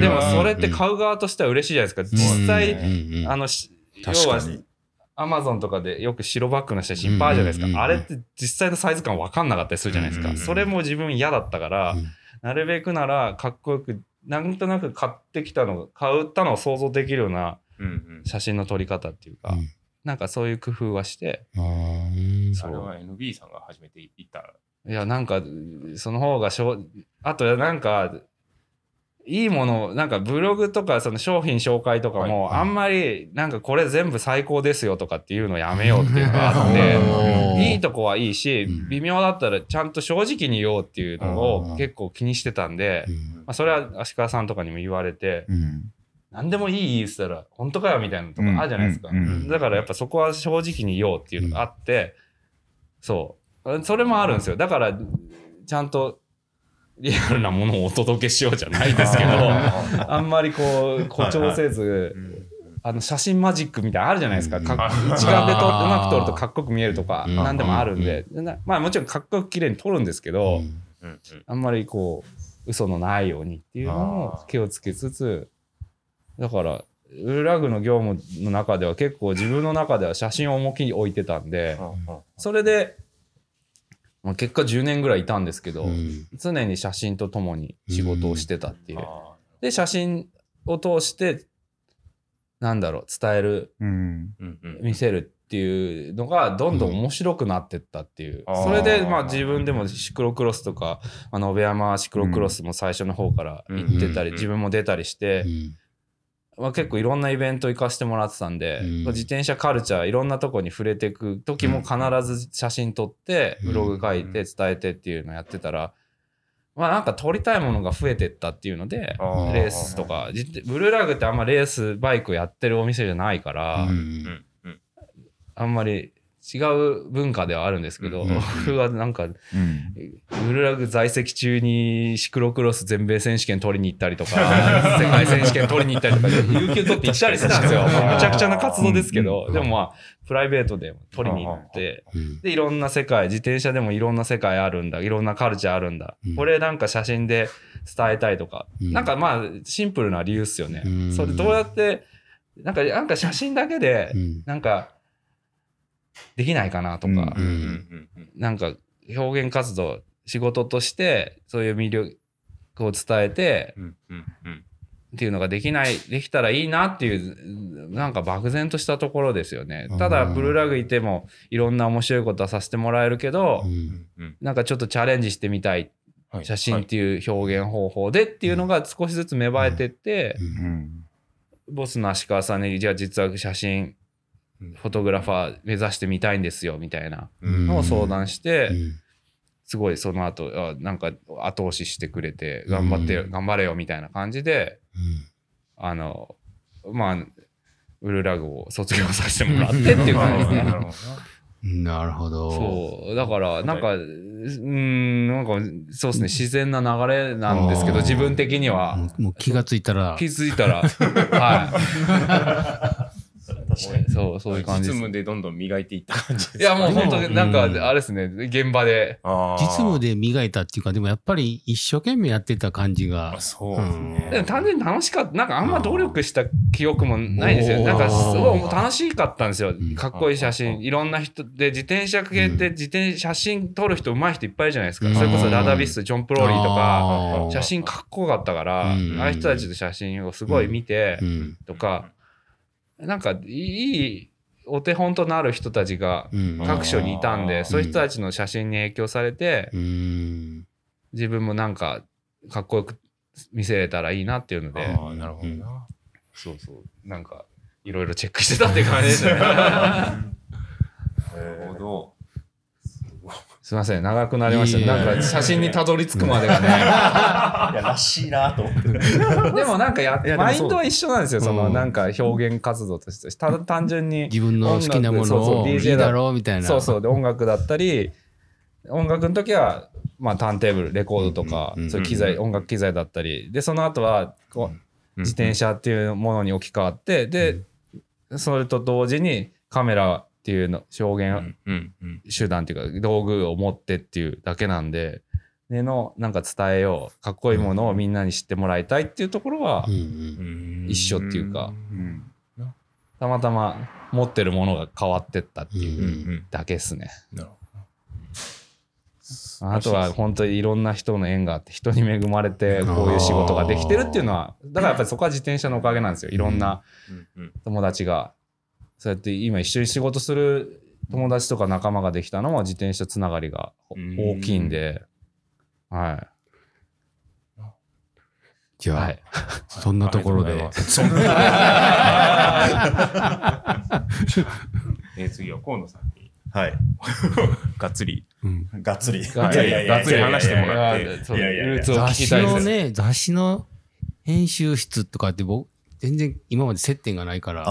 でもそれって買う側としては嬉しいじゃないですか。実際、うん。うん。あのし要は。アマゾンとかでよく白バッグの写真いっぱいあるじゃないですか。うんうんうんあれって実際のサイズ感分かんなかったりするじゃないですか。うんうんうん。それも自分嫌だったから、うん。なるべくならかっこよく、なんとなく買ってきたの、買ったのを想像できるようなうんうん。写真の撮り方っていうか、うん。なんかそういう工夫はして、あれは NB さんが初めて言った。いや、なんか、その方がしょ、あとなんか、いいもの、なんかブログとかその商品紹介とかも、はい。あんまりなんかこれ全部最高ですよとかっていうのやめようっていうのがあって、いいとこはいいしうん、微妙だったらちゃんと正直に言おうっていうのうん。を結構気にしてたんで、うん。まあ、それは足利さんとかにも言われて、うん。何でもいい言ったら、本当かよみたいなとこあるじゃないですか。だからやっぱそこは正直に言おうっていうのがあって、そう。それもあるんですよ。だから、ちゃんとリアルなものをお届けしようじゃないですけど、あんまりこう、誇張せず、あの写真マジックみたいなのあるじゃないですか。かん一眼でとうまく撮るとかっこよく見えるとか、うん。何でもあるんで、なまあもちろんかっこよく綺麗に撮るんですけど、あんまりこう、嘘のないようにっていうのも気をつけつつ、だから、ウルラグの業務の中では結構自分の中では写真を重きに置いてたんで、それで、まあ、結果10年ぐらいいたんですけど、うん。常に写真とともに仕事をしてたっていう。あで、写真を通して、なんだろう、伝える、うん。見せるっていうのがどんどん面白くなってったっていう。うん。それで、まあ自分でもシクロクロスとか、あの、延山シクロクロスも最初の方から行ってたり、うん自分も出たりして、うんまあ、結構いろんなイベント行かせてもらってたんで、うん。自転車カルチャーいろんなとこに触れていく時も必ず写真撮って、うん。ブログ書いて伝えてっていうのやってたら、まあなんか撮りたいものが増えてったっていうので、レースとか、じブルーラグってあんまレースバイクやってるお店じゃないから、あんまり違う文化ではあるんですけど、うん僕はなんか、うん。ブルーラグ在籍中にシクロクロス全米選手権取りに行ったりとか、世界選手権取りに行ったりとか、有給取って行ったりしてたんですよ。確かにむちゃくちゃな活動ですけど、うんでもまあ、プライベートで取りに行って、うん。で、いろんな世界、自転車でもいろんな世界あるんだ、いろんなカルチャーあるんだ。うん。これなんか写真で伝えたいとか、うん。なんかまあ、シンプルな理由っすよね。うん。それどうやって、なんか、なんか写真だけでう、ん。なんか、できないかなとか、なんか表現活動、仕事としてそういう魅力を伝えてっていうのができない、できたらいいなっていう、なんか漠然としたところですよね。うん。ただ、ブルーラグいてもいろんな面白いことはさせてもらえるけどなんかちょっとチャレンジしてみたいはい。写真っていう表現方法でっていうのが少しずつ芽生えてって、うん。ボスの足川さんに、じゃあ実は写真、うんフォトグラファー目指してみたいんですよみたいな。うん。のを相談して、うん。すごいその後あなんか後押ししてくれて頑張ってよ、うん頑張れよみたいな感じであのまあウルラグを卒業させてもらってっていう感じで。すね。なるほど。そう。だからなんかうーんなんかそうですね自然な流れなんですけど自分的には。もうもう気がついたら。気、づいたらはい そうそういう感じです。実務でどんどん磨いていった感じですいやもう本当になんかうんあれですね現場で。実務で磨いたっていうか、でもやっぱり一生懸命やってた感じが。あ。そうですね。でも単純に楽しかった。なんかあんま努力した記憶もないんですよ。なんかすごい楽しかったんですよ。ん。かっこいい写うん真。いろんな人で自転車系って自転写真撮る人上手い人いっぱいいるじゃないですか。うん。それこそラダビス、ジョン・プローリーとか、写真かっこよかったから、うん。ああいう人たちの写真をすごい見てう、ん。とか、なんかいいお手本となる人たちがうん。各所にいたんで、うんそういう人たちの写真に影響されて、うん。自分もなんかかっこよく見せれたらいいなっていうので、なるほどな。そうそう。なんか、いろいろチェックしてたって感じですね。なるほどすいません、長くなりました。なんか写真にたどり着くまでがね。いや、らしいなと思って。でもなんかやマインドは一緒なんですよ。そのうんなんか表現活動として。ただ単純に。自分の好きなものそうそう DJ いだろうみたいな。そうそう。で、音楽だったり、音楽の時は、まあ、ターンテーブル、レコードとかそういう機材、音楽機材だったり、で、その後は、こう、自転車っていうものに置き換わって、で、それと同時にカメラっていうの表現うんうん手段っていうか道具を持ってっていうだけなんで、でのなんか伝えよう、かっこいいものをみんなに知ってもらいたいっていうところはうんうん。うん。一緒っていうかうん。たまたま持ってるものが変わってったっていうだけですね。あとは本当にいろんな人の縁があって人に恵まれてこういう仕事ができてるっていうのはだからやっぱりそこは自転車のおかげなんですよ。いろんなどうん。友達がそうやって今一緒に仕事する友達とか仲間ができたのも自転車つながりがうん大きいんで。はじゃあ、いはい。そんなところで。そんな。えー次は河野さんに。はい。がっつり。うん。がっつり。がっつり。いやいやいやがっつり話してもらって。いやいやいや。雑誌きたいです。のね、雑誌の編集室とかって僕、全然今まで接点がないから、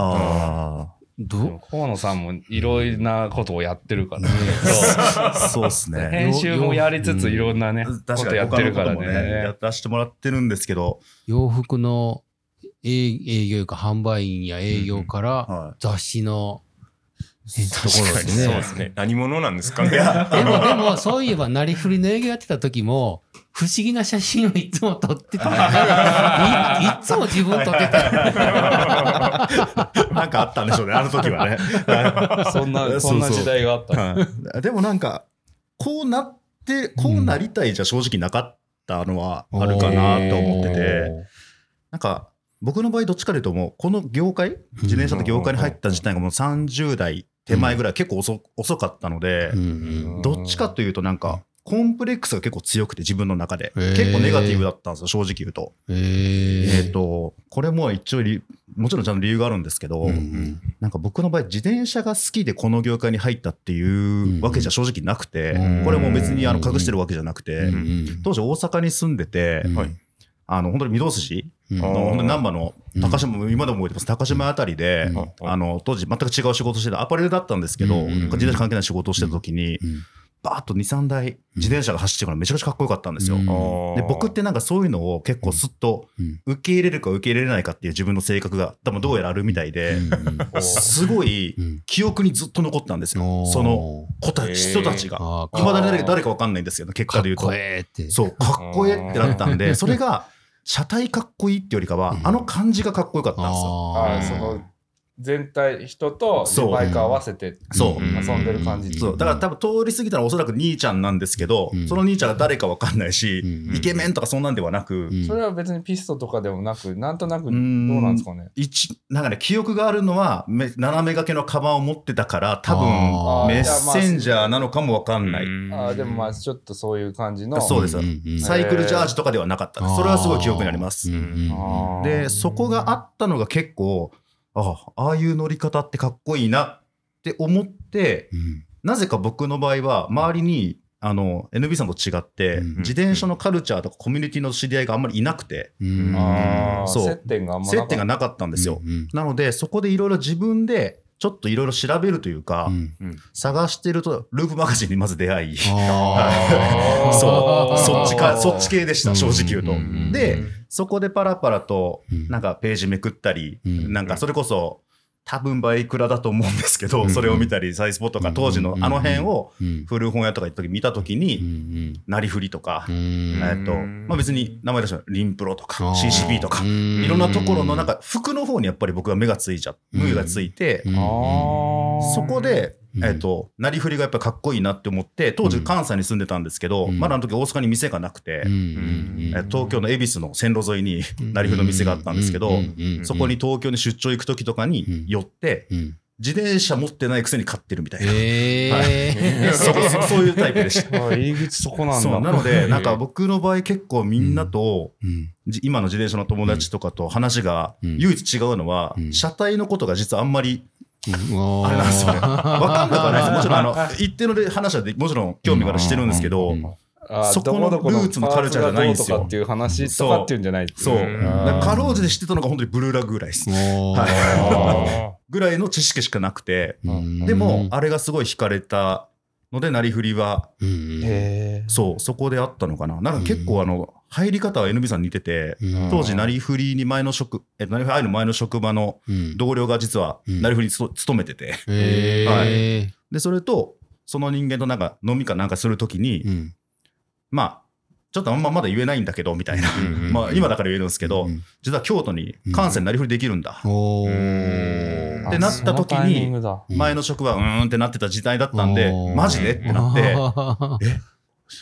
ども河野さんもいろいろなことをやってるからね。あ、そうですね。編集もやりつついろんなね、こ確かにとやってるからね、やね。らせてもらってるんですけど、洋服の営営業か販売員や営業からは雑誌のえところ確かにですね。そうですね何者なんですかね でも、でも、そういえば、なりふりの営業やってた時も、不思議な写真をいつも撮ってた。いいつも自分撮ってた。い。なんかあったんでしょうね、あの時はね。そんな、そんな時代があった。はいでもなんか、こうなって、こうなりたいじゃ正直なかったのはあるかなと思ってて、なんか、僕の場合どっちかというともう、この業界、自転車の業界に入った時代がもう30代手前ぐらい結構遅遅かったのでう、んどっちかというとなんか、コンプレックスが結構強くて自分の中で。結構ネガティブだったんですよ、正直言うと。うん。ええっ、と、これも一応理、もちろんちゃんと理由があるんですけど、なんか僕の場合、自転車が好きでこの業界に入ったっていうわけじゃ正直なくて、うん。これも別にあの隠してるわけじゃなくて、当時大阪に住んでて、あの、本当に御堂筋？うん。の、本当に難波の高島、今でも覚えてます、高島あたりで、うん。あの、当時全く違う仕事してた、アパレルだったんですけど、うん。うん。うん自転車関係ない仕事をしてた時に、うん。バーッと2、3台自転車が走ってるからめちゃくちゃかっこよかったんですよ。うん。で僕ってなんかそういうのを結構すっとうん。受け入れるか受け入れれないかっていう自分の性格が多分どうやらあるみたいで、すごいうん。記憶にずっと残ったんですよ。その子たち、人たちが。いまだに誰誰かわかんないんですけど、結果で言うと。かっこ。ええって。そう、かっこええってなったんで、それが、車体かっこいいってよりかは、うんあの感じがかっこよかったんですよ。全体、人とバイク合わせてそう。遊んでる感じ。そう、だから多分通り過ぎたらおそらく兄ちゃんなんですけど、うん。その兄ちゃんが誰かわかんないし、うん。イケメンとかそんなんではなく、うん。それは別にピストとかでもなく、なんとなくどううん。なんですかね。一なんかね、記憶があるのは、め斜め掛けのカバンを持ってたから、多分メッセンジャーなのかもわかんない。あーでもまあちょっとそういう感じの。そうです。サイクルジャージとかではなかった。それはすごい記憶にあります。で、そこがあったのが結構、あああいう乗り方ってかっこいいなって思って、うん。なぜか僕の場合は、周りに、あの、NB さんと違って、うん自転車のカルチャーとかコミュニティの知り合いがあんまりいなくて、接点がなか接った。点がなかったんですよ。うんうん。なので、そこでいろいろ自分で、ちょっといろいろ調べるというか、うん。探してると、ループマガジンにまず出会い、そう、そっちか、そっち系でした、正直言うと。うんうんうん。で、そこでパラパラとう、ん。なんかページめくったり、うん。なんかそれこそ、多分バイクラだと思うんですけど、うんそれを見たり、サイスポとか当時のあの辺をうん。古本屋とか行った時見た時うんに、なりふりとかう、んえっと、まあ別に名前出した。らリンプロとか CCP とか、うんいろんなところのなんか服の方にやっぱり僕は目がついちゃ、目がついて、そこで、うんえっと、なりふりがやっぱかっこいいなって思って、当時関西に住んでたんですけど、うん。まだあの時大阪に店がなくて、うんうんえ東京の恵比寿の線路沿いになりふりの店があったんですけど、そこに東京に出張行く時とかに寄って、うん自転車持ってないくせに買ってるみたいな。え そうそうそういうタイプでした。あ入り口そこなんだ。そうなので、なんか僕の場合結構みんなと、うん。じ今の自転車の友達とかと話がうん。唯一違うのは、うん。車体のことが実はあんまりうんあれなん。ですよね。わかんなくはないです。もちろん、あの、一定ので話はでもちろん興味からしてるんですけど、あそこのルーツのカルチャーじゃないんですよ。っていう話とかっていうんじゃないそう。かろうじて知ってたのが本当にブルーラグぐらいです。あぐらいの知識しかなくて、うん。でも、あれがすごい惹かれたので、なりふりは、そう、そこであったのかな。なんか結構あの、入り方は NB さんに似てて、うん。当時、なりふりに前の職、え、なりふりの前の職場のうん。同僚が実は、うん。なりふりに勤めてて、はで、それと、その人間となんか飲みかなんかするときに、うん。まあ、ちょっとあんままだ言えないんだけど、みたいな。うんうん まあ、今だから言えるんですけど、うん実は京都に関西なりふりできるんだ。ってなった時に前の職場、うーんってなってた時代だったんでマジでってなって、あー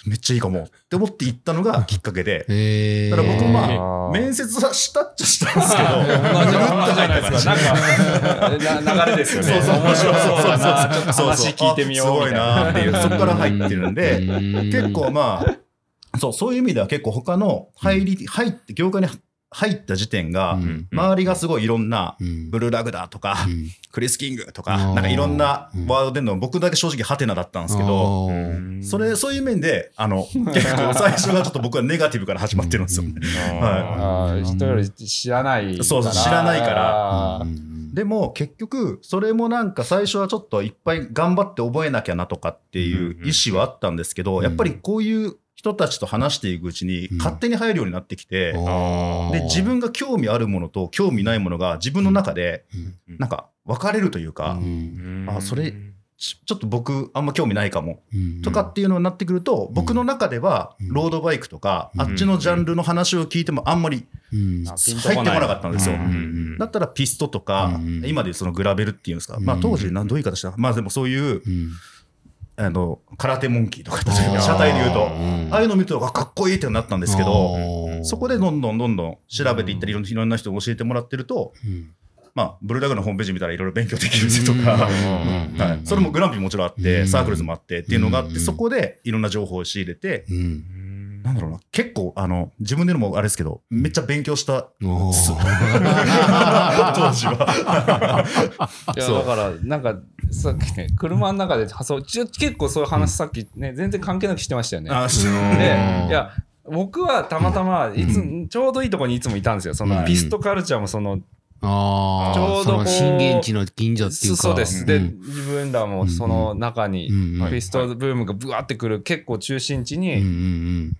めっちゃいいかも。って思って行ったのがきっかけで、へー。だから僕もまあー。面接はしたっちゃしたんですけど、同じ同じじゃないですか。なんか、な流れですよね。そうそう。面白そうだそうそうな。ちょっと話聞いてみよう。あすごいなっていう、そこから入ってるんで、うん。結構まあ、そう、そういう意味では結構他の入り、入って、業界に入った時点がう、ん。周りがすごいいろんな、うん。ブルーラグだとかう、ん。クリス・キングとあか、ー。なんかいろんなうん。ワードでの僕だけ正直ハテナだったんですけど、それ、そういう面で、あの、結構最初がちょっと僕はネガティブから始まってるんですよ。あー。人より知らないから。そうそう知らないから。うんでも結局、それもなんか最初はちょっといっぱい頑張って覚えなきゃなとかっていう意思はあったんですけど、うんやっぱりこういう人たちと話していくうちにうん。勝手に入るようになってきて、あー。で、自分が興味あるものと興味ないものが自分の中でうん。なんか分かれるというか、うん。あそれちちょっと僕あんま興味ないかもうん。とかっていうのになってくると、僕の中ではうん。ロードバイクとか、うん。あっちのジャンルの話を聞いてもあんまり入ってこなかったんですよ。うん。うん。だったらピストとか、うん。今でいうそのグラベルっていうんですか、うん。まあ当時何どういう言い方した？まあでもそういううんあの空手モンキーとかあー。車体で言うと、うん。ああいうの見るとあかっこいいってなったんですけど、そこでどんどんどんどん調べていったりいろんないろんな人に教えてもらってると、うん。まあブルーダグのホームページ見たらいろいろ勉強できるぜとか、うん。はい、それもグランピーもちろんあって、うん。サークルズもあってっていうのがあって、うん。そこでいろんな情報を仕入れて、うんなんだろうな、結構あの自分でのもあれですけど、めっちゃ勉強した。当時は。いやそう。だからなんかさっきね車の中でそうちょ結構そういう話さっきね全然関係なくしてましたよね。あでいや僕はたまたまいつ、うちょうどいいとこにいつもいたんですよ。そのはいピストカルチャーもその、あー。ちょうど震源地の近所っていうか。そうです。で、ん。自分らもその中に、うんピストブームがブワーってくる結構中心地うんうに、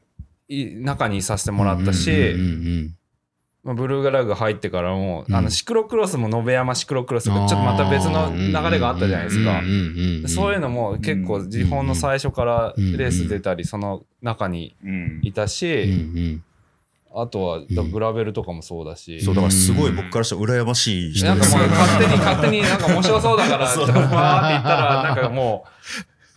中にいさせてもらったうんし、うんまあ、ブルーガラグ入ってからも、うんあのシクロクロスも延山シクロクロスがちょっとまた別の流れがあったじゃないですか。そういうののも結構日本の最初からレース出たりその中にうんいたし、あとはんグラベルとかもそうだし、そうだからすごい僕からしたら羨ましい人なんかもう 勝手に勝手になんか面白そうだから、ちょっとバーって言ったら、なんかも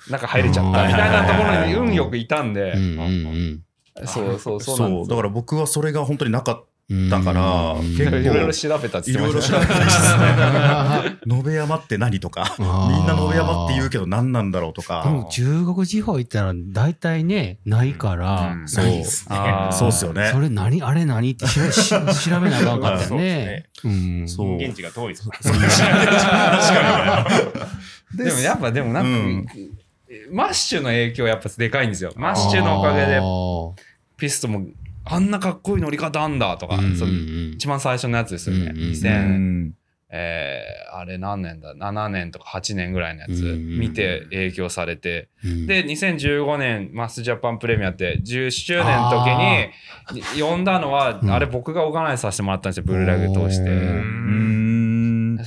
う、なんか入れちゃったみたいなところに運よくいたんで、そうそうそうなんですそうだから僕はそれが本当になかっだだから結構いろいろ調べたっていろいろ言ってました。ね。調べてますね。延べ山って何とか、みんな延べ山って言うけど何なんだろうとでか。も中国地方行ったら大体ねないから、うん。そう。何あー。そうっすよね。そ。れ何あれ何って調べし 調べなあかんかったよそうですね。うん。そう。現地が遠いです。ででもやっぱでもなんか、うん。マッシュの影響やっぱでかいんですよ。マッシュのおかげでピストもあんなかっこいい乗り方あんだとか、うんそのうん。一番最初のやつですよね。うんうんう2000、ん。えーあれ何年だ ?7 年とか8年ぐらいのやつうん見て影響されて、うん。で、2015年マッシュジャパンプレミアって10周年の時に呼んだのは、うん。あれ僕がオーガナイズさせてもらったんですよ、ブルーラグ通して。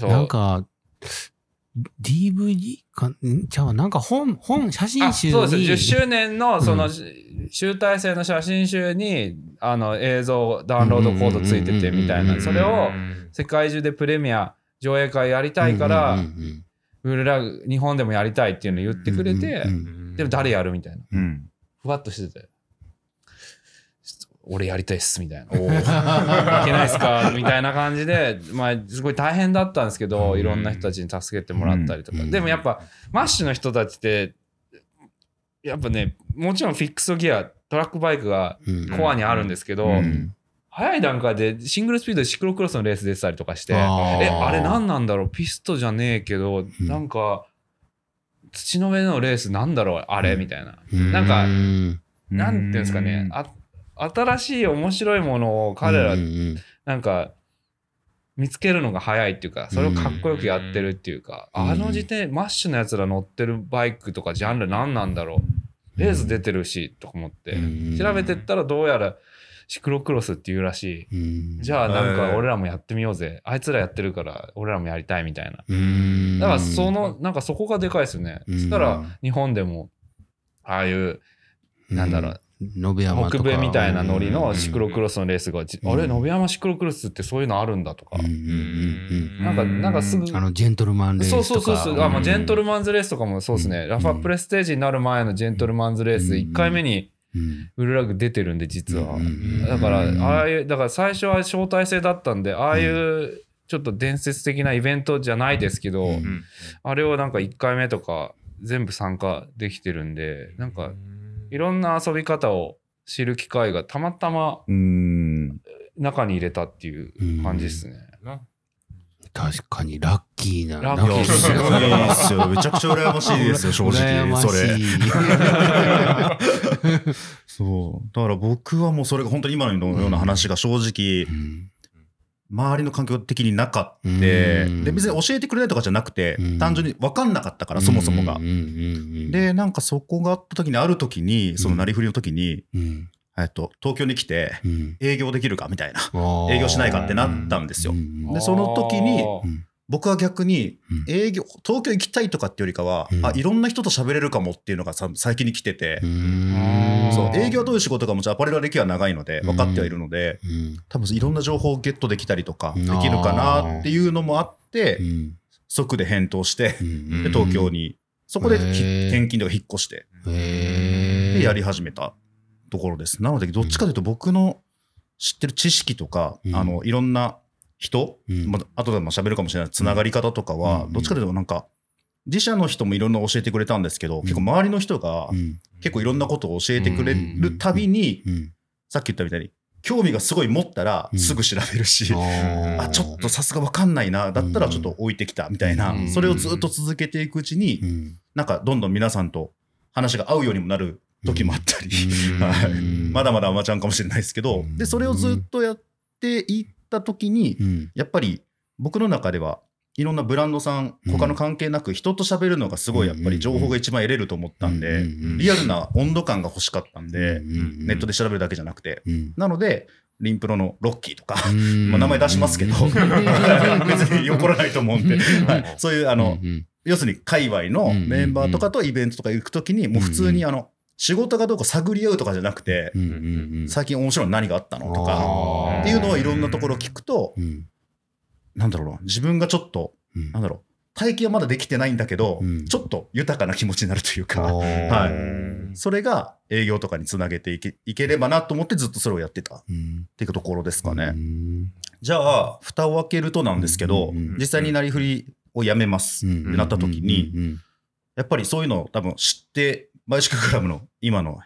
なんか DVD かん？ちゃうわ。なんか本本写真あ集に。そうです。10周年のその、うん集大成の写真集にあの映像ダウンロードコードついててみたいな。それを世界中でプレミア上映会やりたいから、うんうんブルーラグ日本でもやりたいっていうのを言ってくれて、でも誰やるみたいな。うん。ふわっとしてて俺やりたいっすみたいな。いけないっすか？みたいな感じで、まあ、すごい大変だったんですけど、うん。いろんな人たちに助けてもらったりとか、うん。でもやっぱマッシュの人たちってやっぱねもちろんフィックスギアトラックバイクがうん。コアにあるんですけど、うん。早い段階でシングルスピードでシクロクロスのレース出てたりとかして、え、あれ何なんだろう？ピストじゃねえけど、ん。なんか、土の上のレースなんだろう？あれ？みたいな。うんなんかうん。なんていうんですかね、あ新しい面白いものを彼らなんか見つけるのが早いっていうかそれをかっこよくやってるっていうか、うんあの時点マッシュのやつら乗ってるバイクとかジャンル何なんだろう。レース出てるしとか思って。うん調べてったらどうやらシクロクロスっていうらしうん。いじゃあなんか俺らもやってみようぜ。あいつらやってるから俺らもやりたいみたいな。うん。だからそのなんかそこがでかいですよね。うん。そしたら日本でもああいうなんだろう延山とか。北米みたいなノリのシクロクロスのレースが、じうん。あれ、延山シクロクロスってそういうのあるんだとか、うんうんうんなんか、なんかすぐうん、あのジェントルマンレースそうとかそうそう。そう、あまあ、ジェントルマンズレースとかもそうですね、うんラファプレステージになる前のジェントルマンズレース、うん1回目にうんウルラグ出てるんで、実は。うんだから、うん。ああいう、だから最初は招待制だったんで、ああいうちょっと伝説的なイベントじゃないですけど、うんあれをなんか1回目とか全部参加できてるんで、なんかいろんな遊び方を知る機会がたまたまうん。中に入れたっていう感じですね。確かにラッキーなラッキーですよ。めちゃくちゃ羨ましいですよ、正直。羨ましいそれ。そう。だから僕はもうそれが本当に今のような話が正直、うん周りの環境的になかった。うん。で、別に教えてくれないとかじゃなくてうん、単純に分かんなかったから、そもそもが。で、なんかそこがあった時に、ある時に、そのなりふりの時に、うん。えっと、東京に来て、うん。営業できるかみたいな。営業しないかってなったんですよ。うんでその時に僕は逆にうん。営業、東京行きたいとかってよりかは、うん。あ、いろんな人と喋れるかもっていうのがさ最近に来てて、うん。そう、営業はどういう仕事かもちろんアパレルは歴は長いので、分かってはいるので、うん。多分いろんな情報をゲットできたりとか、うん。できるかなっていうのもあってう、ん。即で返答して、うん。で東京に、そこで転勤とか引っ越して、でやり始めたところです。なので、どっちかというと僕の知ってる知識とか、うん。あの、いろんな人、うん。まあ後でも喋るかもしれない。つながり方とかは、うんどっちかというとなんか、自社の人もいろんな教えてくれたんですけど、結構周りの人がうん。結構いろんなことを教えてくれるたびに、うん。さっき言ったみたいに、興味がすごい持ったらうん。すぐ調べるし、ああ、ちょっとさすがわかんないな、だったらちょっと置いてきたみたいな、うん。それをずっと続けていくうちに、うん。なんかどんどん皆さんと話が合うようにもなる時もあったり、まだまだアマちゃんかもしれないですけど、うん。で、それをずっとやっていった時に、うん。やっぱり僕の中ではいろんなブランドさん、うん。他の関係なく人と喋るのがすごいやっぱり情報が一番得れると思ったんで、うんリアルな温度感が欲しかったんで、うんネットで調べるだけじゃなくて、うん。なので、リンプロのロッキーとか、うん。まあ名前出しますけど、別に怒らないと思うんで、はい、そういうあの、うん要するに界隈のメンバーとかとイベントとか行くときに、もう普通にあの、仕事がどうか探り合うとかじゃなくてう、んうんうん。最近面白いの何があったのとか、っていうのをいろんなところ聞くと、うん。なんだろうな、自分がちょっと、うん。なんだろう、体験はまだできてないんだけど、うん。ちょっと豊かな気持ちになるというか、ははい。それが営業とかにつなげていけいければなと思ってずっとそれをやってたっうん。ていうところですかね。うん。じゃあ、蓋を開けるとなんですけど、うんうんうん実際になりふりをやめますってなった時に、うん。やっぱりそういうのを多分知って、バイシククラブの今の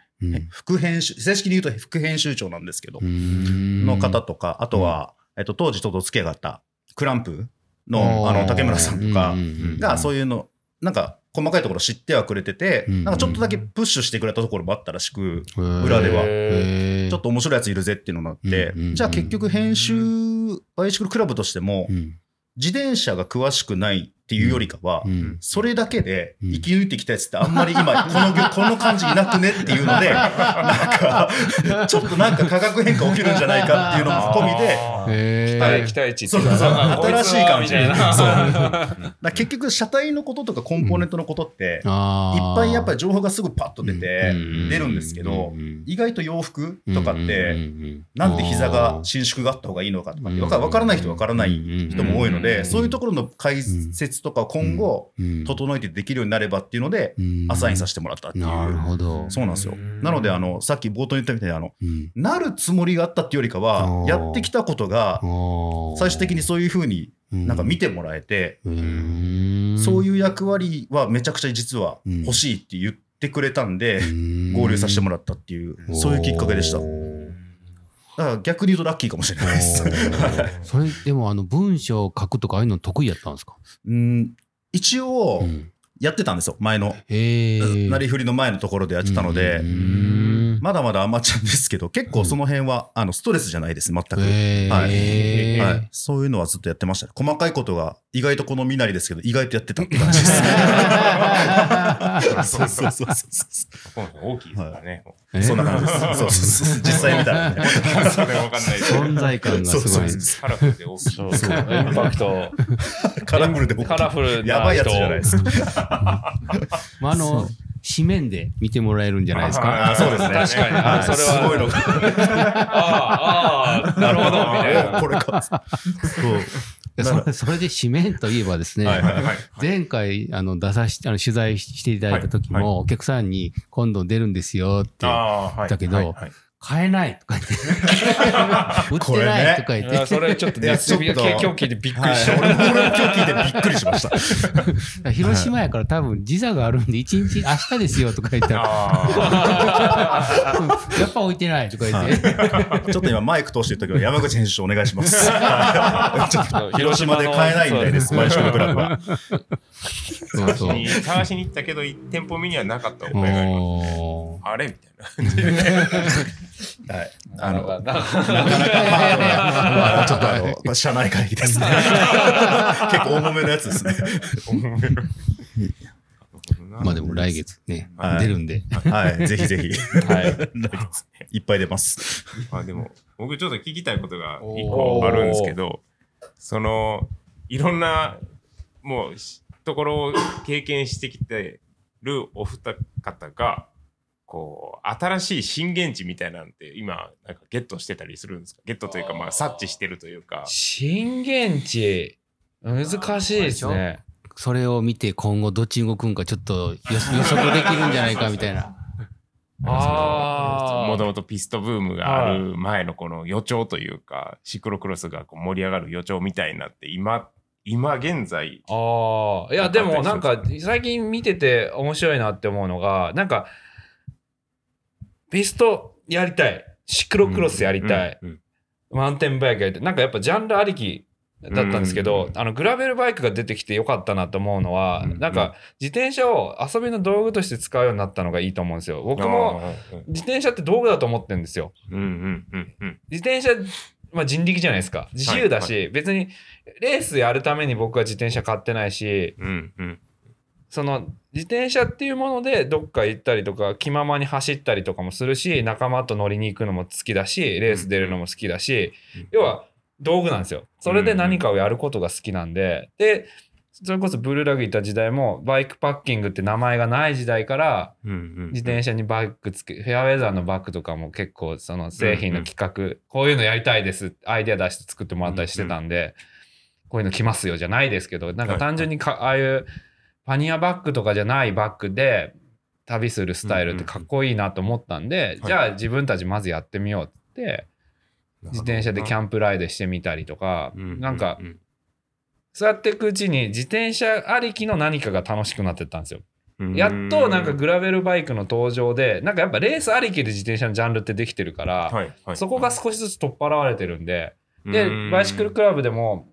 副編集、正式に言うと副編集長なんですけど、うん。の方とか、あとは、えっと、当時ちょっとお付き合いがあったクランプのあの竹村さんとかがそういうの、なんか細かいところ知ってはくれてて、うん。なんかちょっとだけプッシュしてくれたところもあったらしく、うん裏では。へちょっと面白いやついるぜっていうのがあってじゃあ結局編集、バイシクルクラブとしてもう、ん。自転車が詳しくないっていうよりかはう、ん。それだけでうん。生き抜いてきたやつってあんまり今、この業、この感じいなくねっていうので、なんか、ちょっとなんか化学変化起きるんじゃないかっていうのも込みで、へー。期待期待値ってそうそう新しい感じそう。結局、車体のこととかコンポーネントのことって、いっぱいやっぱり情報がすぐパッと出てうん出るんですけどうんうん意外と洋服とかって、うんうんなんで膝が伸縮があった方がいいのかとかわかわからない人はわからない人も多いので、そういうところの解説とかを今後、うん。整えてできるようになればっていうので、うん。アサインさせてもらったっていう。なるほど。そうなんですよ。なので、あの、さっき冒頭に言ったみたいに、あの、うん。なるつもりがあったっていうよりかはやってきたことが、最終的にそういうふうになんか見てもらえて、そういいう役割はめちゃくちゃ実は欲しいって言ってくれたんで、合流させてもらったっていう、そういうきっかけでした。だから逆に言うとラッキーかもしれないです。それでもあの文章を書くとかああいうの得意やったんですか、うん。一応うん、やってたんですよ。前の。なりふりの前のところでやってたので、うんまだまだアマちゃんですけど結構その辺はあのストレスじゃないです全く、へえ。はい、そういうのはずっとやってました。ね細かいことが意外とこの身なりですけど意外とやってたって感じです。そうそうそうそう大きい。ですからね。えそんな感じです。そうそうそう。実際見たらね。それわかんない。存在感がすごい。カラフルで大きい。そう。インパクト。カラフルでカラフルやばいやつじゃないですか。まあ、あの、紙面で見てもらえるんじゃないですか？あそうですね。確かに。あそれは。すごいの。が ああああなるほど。みたいな。お これか。そう。それで紙面といえばですね、はいはいはい。前回あの出さしあの取材していただいた時も、はい。はお客さんに今度出るんですよってああ、はい。だけどはい。はい買えないとか言って。売ってないとか言って、それちょっとねちょっと今日聞いてびっくりした、はい俺も今日聞いてびっくりしました。広島やから多分時差があるんで一日明日ですよとか言ったら。あやっぱ置いてないとか言って、ちょっと今マイク通してる時は山口編集長お願いします。ちょっと広島で買えないみたいです、毎週のクラブは。探しに行ったけど、店舗見にはなかった覚えがあります。あれみたいな。はい。あの、ななかなかまあちょっとあの、社内会議ですね。結構重めのやつですね。まあでも来月ね、はい出るんで。はい、ぜひぜひ。はいいっぱい出ます。あでも、僕ちょっと聞きたいことが一個あるんですけど、その、いろんな、もうし、ところを経験してきてるお二方が、こう、新しい震源地みたいなんて今、なんかゲットしてたりするんですか？ゲットというか、まあ、察知してるというか。震源地難しいですね。それを見て今後どっちに動くんかちょっと予予測できるんじゃないかみたいな。あー。もともとピストブームがある前のこの予兆というか、シクロクロスがこう盛り上がる予兆みたいになって、今、今現在、ああ、いや、でもなんか最近見てて面白いなって思うのが、なんか、ピストやりたい、シクロクロスやりたい、マウンテンバイクやりたい、なんかやっぱジャンルありきだったんですけど、うんあのグラベルバイクが出てきてよかったなと思うのは、うんなんか自転車を遊びの道具として使うようになったのがいいと思うんですよ。僕も自転車って道具だと思ってるんですよ。自転車、まあ、人力じゃないですか。自由だし、別にレースやるために僕は自転車買ってないし、うんうんその自転車っていうものでどっか行ったりとか気ままに走ったりとかもするし仲間と乗りに行くのも好きだしレース出るのも好きだし、うん要は道具なんですよ。それで何かをやることが好きなんで、でそれこそブルーラグいた時代もバイクパッキングって名前がない時代から自転車にバッグつけフェアウェザーのバッグとかも結構その製品の企画、こういうのやりたいですアイデア出して作ってもらったりしてたんで、こういうの来ますよじゃないですけどなんか単純にか、ああいうパニアバッグとかじゃないバッグで旅するスタイルってかっこいいなと思ったんで、うんじゃあ自分たちまずやってみようって自転車でキャンプライドしてみたりとか、なんかそうやっていくうちに自転車ありきの何かが楽しくなってったんですよ。やっとなんかグラベルバイクの登場でなんかやっぱレースありきで自転車のジャンルってできてるから、はいはい。そこが少しずつ取っ払われてるんで、でバイシクルクラブでも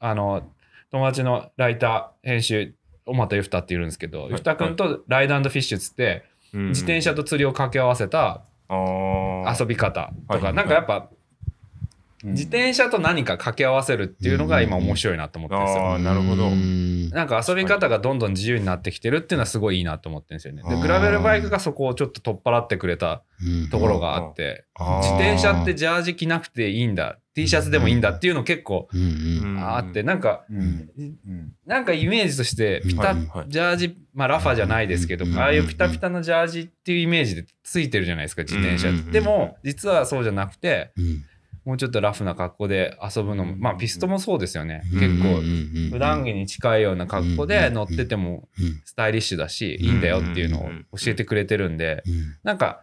あの友達のライター編集小俣ゆふたっているんですけど、い。ゆふたくんとライドフィッシュっつって、自転車車と釣りを掛け合わせた遊び方とか、はい。なんかやっぱ、自転車と何か掛け合わせるっていうのが今面白いなと思ってるんですよ。ああなるほど。うん。なんか遊び方がどんどん自由になってきてるっていうのはすごいいいなと思ってるんですよね。でグラベルバイクがそこをちょっと取っ払ってくれたうん。ところがあって、自転車ってジャージ着なくていいんだ T シャツでもいいんだっていうの結構あってなんかなんかイメージとしてピタジャージまあラファじゃないですけどうん。ああいうピタピタのジャージっていうイメージでついてるじゃないですか自転車。うん。でも実はそうじゃなくてうんもうちょっとラフな格好で遊ぶのもまあピストもそうですよね。うん結構うん普段着に近いような格好で乗っててもうんスタイリッシュだしいいんだよっていうのを教えてくれてるんで。うん。なんか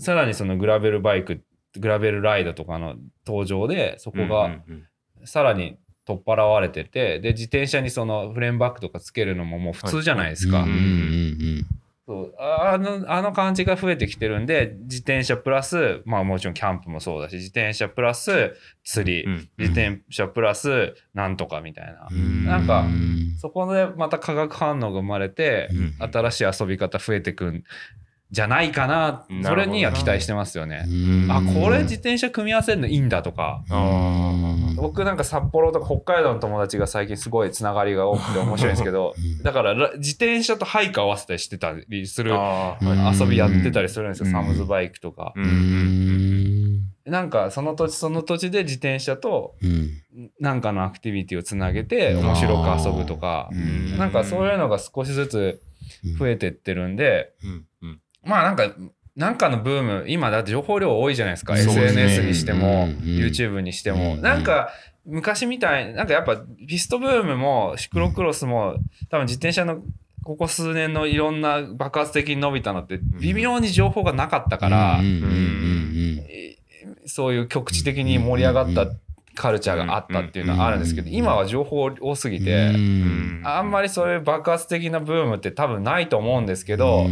さらにそのグラベルバイクグラベルライドとかの登場でそこがさらに取っ払われててで自転車にそのフレームバックとかつけるのももう普通じゃないですか、うんうんうんそうああのあの感じが増えてきてるんで自転車プラスまあもちろんキャンプもそうだし自転車プラス釣り、うん自転車プラスなんとかみたいな、うん。なんかそこでまた化学反応が生まれて、うん。新しい遊び方増えてくんじゃないかなそれには期待してますよね。うん。あこれ自転車組み合わせるのいいんだとか。あ僕なんか札幌とか北海道の友達が最近すごいつながりが多くて面白いんですけどだからら自転車とハイク合わせたりしてたりすー。る遊びやってたりするんですよ、うん。サムズバイクとか。なんかその土地その土地で自転車とうん。なんかのアクティビティをつなげて面白く遊ぶとか、うん。なんかそういうのが少しずつ増えてってるんで、うん。うんまあなんか、なんかのブーム、今だって情報量多いじゃないですか。ね。SNS にしても、うん YouTube にしても。うんなん。か、昔みたい、なんかやっぱピストブームもシクロクロスも、多分自転車のここ数年のいろんな爆発的に伸びたのって、微妙に情報がなかったから、そういう局地的に盛り上がったカルチャーがあったっていうのはあるんですけど、今は情報多すぎうんて、うん。あんまりそういう爆発的なブームって多分ないと思うんですけど、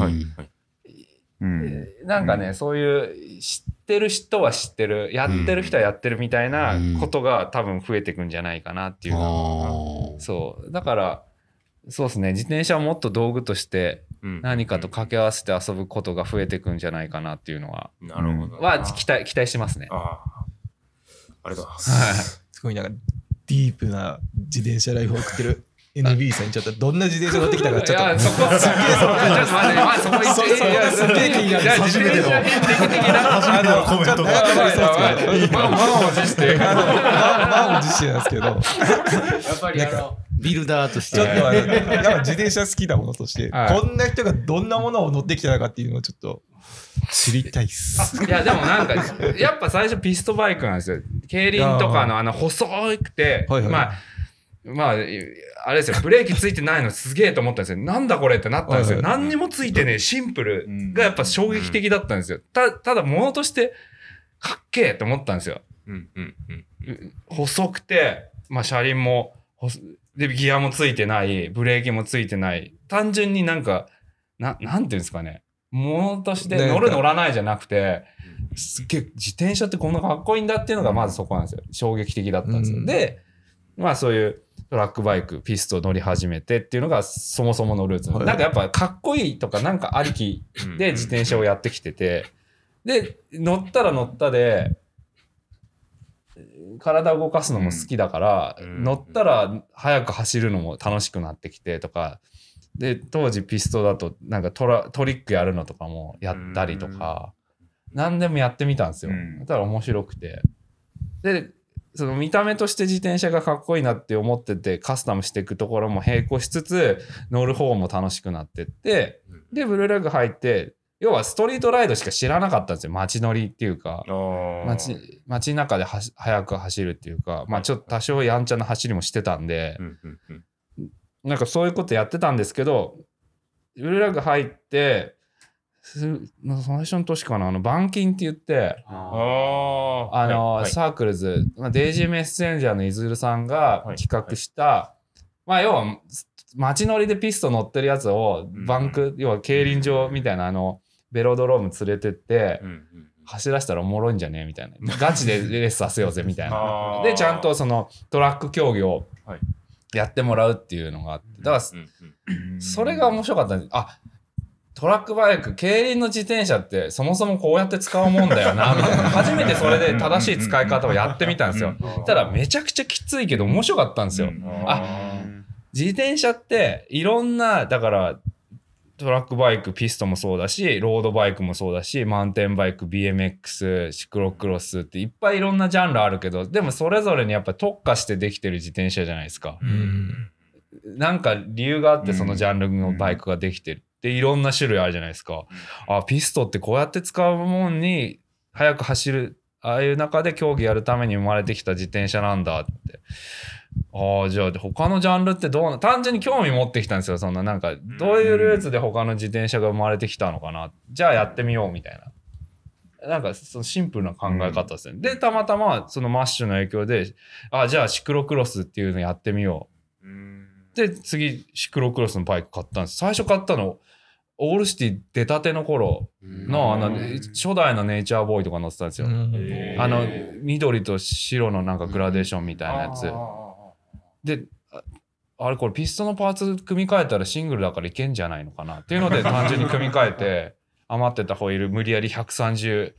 うん。はいはいうんなんかね、そういう知ってる人は知ってる、やってる人はやってるみたいなことが多分増えてくんじゃないかなっていうのは。あー。そう。だから、そうですね、自転車をもっと道具としてうん。何かと掛け合わせて遊ぶことが増えてくんじゃないかなっていうのは、なるほどな。は期待、期待してますね。ああ。ありがとうございます。すごいなんかディープな自転車ライフを送ってる NB さんにちょっとどんな自転車乗ってきたかちょっといや、そこ、すげえ、そこ、ちょっと待って、まあ、そこ行って、いや、すげえ気になる。初めてのコメントが満を持して。まあ満を持してなんですけどやっぱりあのビルダーとしてちょっと自転車好きなものとして、はいこんな人がどんなものを乗ってきたのかっていうのをちょっと知りたいっす。いや、でもなんか、やっぱ最初ピストバイクなんですよ。競輪とかのあの細くて、まあ、まあ、あれですよ、ブレーキついてないのすげえと思ったんですよ。なんだこれってなったんですよ。何にもついてねえ、シンプルがやっぱ衝撃的だったんですよ。たただ、物としてかっけえと思ったんですよ。うんうんうん。細くて、まあ、車輪も細、で、ギアもついてない、ブレーキもついてない。単純になんか、ななんていうんですかね。物として乗る乗らないじゃなくて、すっげえ自転車ってこんなかっこいいんだっていうのがまずそこなんですよ。衝撃的だったんですよ。うんで、まあそういうトラックバイク、ピスト乗り始めてっていうのがそもそものルーツ。はい。なんかやっぱかっこいいとかなんかありきで自転車をやってきてて、で、乗ったら乗ったで、体を動かすのも好きだから、うん。乗ったら速く走るのも楽しくなってきてとか、で、当時ピストだとなんかトラトリックやるのとかもやったりとか、何でもやってみたんですよ。うん。だから面白くて。で、その見た目として自転車がかっこいいなって思っててカスタムしていくところも並行しつつ乗る方も楽しくなってってでブルーラグ入って要はストリートライドしか知らなかったんですよ街乗りっていうか。街街の中で速く走るっていうかまあちょっと多少やんちゃな走りもしてたんでなんかそういうことやってたんですけどブルーラグ入ってす最初の年かな？あの板金って言ってあああの、はい。サークルズ、まあ、デイジーメッセンジャーのいずるさんがはい企画した、まあ要は街乗りでピスト乗ってるやつをバンク、要は競輪場みたいなあのベロドローム連れてって、うんうん走らせたらおもろいんじゃね？えみたいな。ガチでレースさせようぜみたいな。でちゃんとそのトラック競技をはい。やってもらうっていうのがあって。だからうんうん。それが面白かったんです。あトラックバイク競輪の自転車ってそもそもこうやって使うもんだよなみたいな。初めてそれで正しい使い方をやってみたんですよ。ただめちゃくちゃきついけど面白かったんですよ。あ自転車っていろんなだからトラックバイクピストもそうだしロードバイクもそうだしマウンテンバイク BMX シクロクロスっていっぱいいろんなジャンルあるけどでもそれぞれにやっぱ特化してできてる自転車じゃないですか。うん。なんか理由があってそのジャンルのバイクができてる。でいろんな種類あるじゃないですか。あピストってこうやって使うもんに速く走るああいう中で競技やるために生まれてきた自転車なんだって。ああじゃあ他のジャンルってどうな単純に興味持ってきたんですよ。そんななんかどういうルーツで他の自転車が生まれてきたのかな。じゃあやってみようみたいな。なんかそのシンプルな考え方ですね、でたまたまそのマッシュの影響であじゃあシクロクロスっていうのやってみよう。うん。で次シクロクロスのバイク買ったんです。最初買ったのオールシティ出たての頃のあの初代のネイチャーボーイとか乗ってたんですよ。あの緑と白のなんかグラデーションみたいなやつ。でああれこれピストのパーツ組み替えたらシングルだからいけんじゃないのかなっていうので単純に組み替えて 余ってたホイール無理やり130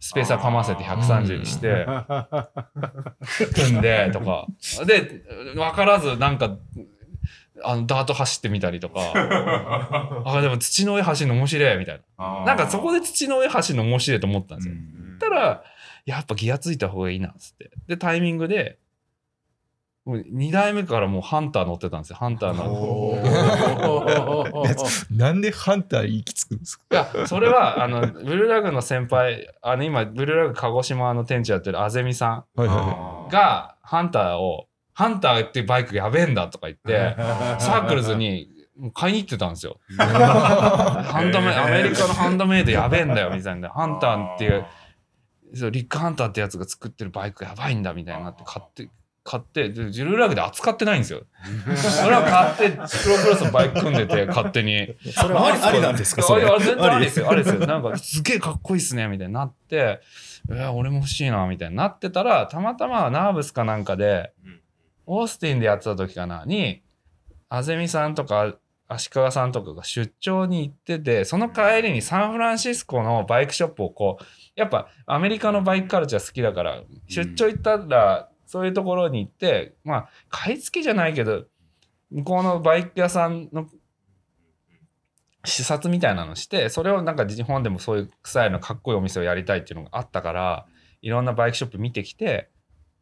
スペーサーかませて130にして 組んでとか。で分からずなんかあのダート走ってみたりとか。あでも土の上走るの面白いみたいな。なんかそこで土の上走るの面白いと思ったんですよ。ったらやっぱギアついた方がいいなっつって。でタイミングでもう2代目からもうハンター乗ってたんですよ。ハンターの。なんでハンター行き着くんですか？いやそれはあのブルーラグの先輩あの今ブルーラグ鹿児島の店長やってるあぜみさはいはんがハンターをハンターってバイクやべえんだとか言って サークルズに買いに行ってたんですよ。ハンドメアメリカのハンドメイドやべえんだよみたいなハンターっていうそうリック・ハンターってやつが作ってるバイクやばいんだみたいになって買って買ってでジルーラグで扱ってないんですよ。それは買ってスクロークロスのバイク組んでて勝手に。それはありなんですかそれ？あれあれ全然ありですよ。ありですよ。なんかすげえかっこいいっすねみたいになって、えー俺も欲しいなみたいになってたらたまたまナーブスかなんかでオースティンでやってた時かなにあぜみさんとか足利さんとかが出張に行っててその帰りにサンフランシスコのバイクショップをこうやっぱアメリカのバイクカルチャー好きだから出張行ったらそういうところに行ってまあ買い付けじゃないけど向こうのバイク屋さんの視察みたいなのしてそれをなんか日本でもそういう臭いのかっこいいお店をやりたいっていうのがあったからいろんなバイクショップ見てきて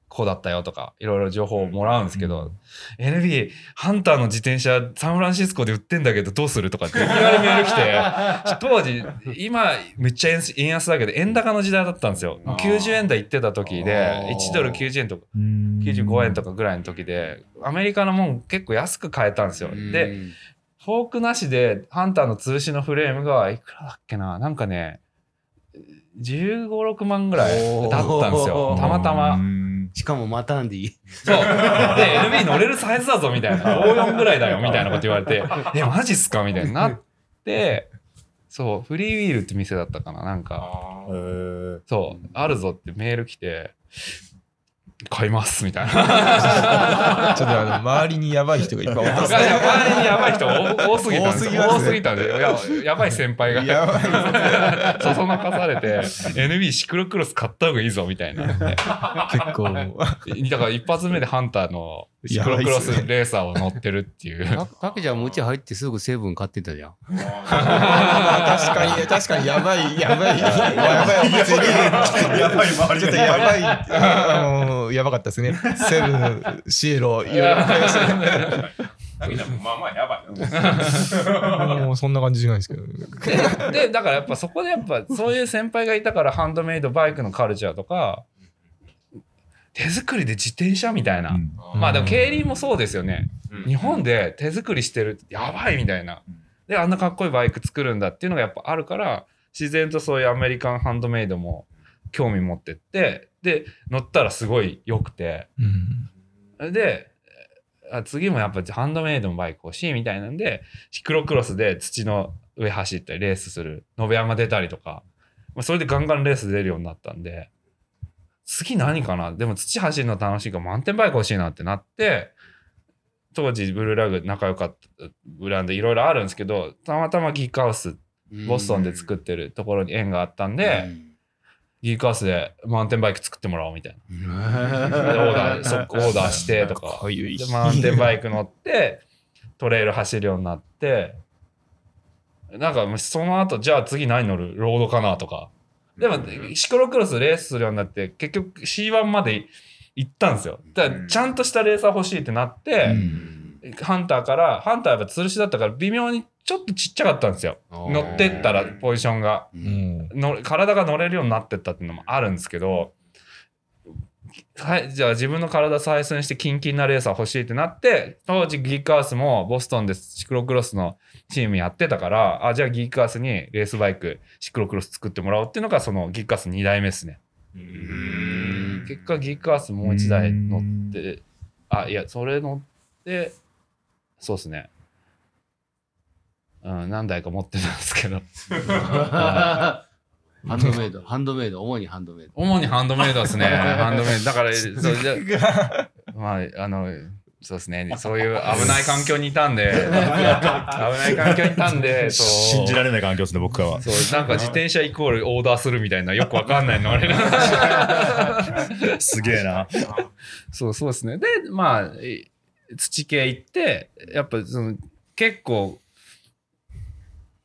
こうだったよとかいろいろ情報をもらうんですけど、NB ハンターの自転車サンフランシスコで売ってんだけどどうするとかっていきなりメール来て 当時今めっちゃ円円安だけど円高の時代だったんですよ。90円台行ってた時で1ドル90円とかい。95円とかぐらいの時でアメリカのもん結構安く買えたんですよ。でフォークなしでハンターの通しのフレームがいくらだっけな？なんかね15、6万ぐらいだったんですよ。たまたま。しかもマタンディ。そう。で、LB 乗れるサイズだぞみたいな。54ぐらいだよみたいなこと言われて、え、マジっすかみたいになって、そう、フリーウィールって店だったかななんか、そう、あるぞってメール来て、買いますみたいな。ちょっとあの周りにやばい人がいっぱいおった周りにやばい人多 多すぎたんです多すぎます。ね多すぎたんでややばい先輩が。やばい。そそのかされて NB シクロクロス買った方がいいぞみたいな。で結構。だから一発目でハンターのシクロクロスレーサーを乗ってるっていう。たたけちゃんもうち入ってすぐセブン買ってたじゃん。確かに確かにやばいやばい。やばいお祭りやばい周りちょっとやばい。あのやばかったですね。セブンシエロ いろいろ。買いましたねまあまあやばいな。もうそんな感じじゃないですけど。でだからやっぱそこでやっぱそういう先輩がいたからハンドメイドバイクのカルチャーとか手作りで自転車みたいな、まあでも競輪もそうですよね、日本で手作りしてるやばいみたいな。で、あんなかっこいいバイク作るんだっていうのがやっぱあるから、自然とそういうアメリカンハンドメイドも興味持ってって、で、乗ったらすごい良くて、うん。で、あ次もやっぱハンドメイドのバイク欲しいみたいなんで、シクロクロスで土の上走ったりレースする、延山出たりとか、まあ、それでガンガンレース出るようになったんで、次何かな？でも土走るの楽しいからマウンテンバイク欲しいなってなって、当時ブルーラグ仲良かったブランドいろいろあるんですけど、たまたまギークハウス、ボストンで作ってるところに縁があったんで、ギークハウスでマウンテンバイク作ってもらおうみたいな。でオーダー、即オーダーしてとか。か、ゆいでマウンテンバイク乗って、トレイル走るようになって、なんかその後、じゃあ次何乗る？ロードかなとか。でも、シクロクロスレースするようになって、結局 C1 まで行ったんですよ。だから、ちゃんとしたレーサー欲しいってなって、ハンターから、ハンターやっぱ吊るしだったから微妙にちょっとちっちゃかったんですよ。乗ってったらポジションが。うん。の体が乗れるようになってったっていうのもあるんですけど、はい、じゃあ自分の体採寸してキンキンなレーサー欲しいってなって当時ギークハウスもボストンでシクロクロスのチームやってたからあじゃあギークハウスにレースバイクシクロクロス作ってもらおうっていうのがそのギークハウス2代目ですね。結果ギークハウスもう1台乗ってあいやそれ乗ってそうですねうん、何台か持ってたんですけど。ハンドメイド、ハンドメイド、主にハンドメイド。主にハンドメイドですね。ハンドメイド。だから、そうじゃまあ、あの、そうですね。そういう危ない環境にいたんで、危ない環境にいたんで、そう。信じられない環境ですね、僕らは。そう、なんか自転車イコールオーダーするみたいな、よくわかんないの、あれ。すげえな。そうそうですね。で、まあ、い土系行って、やっぱその結構、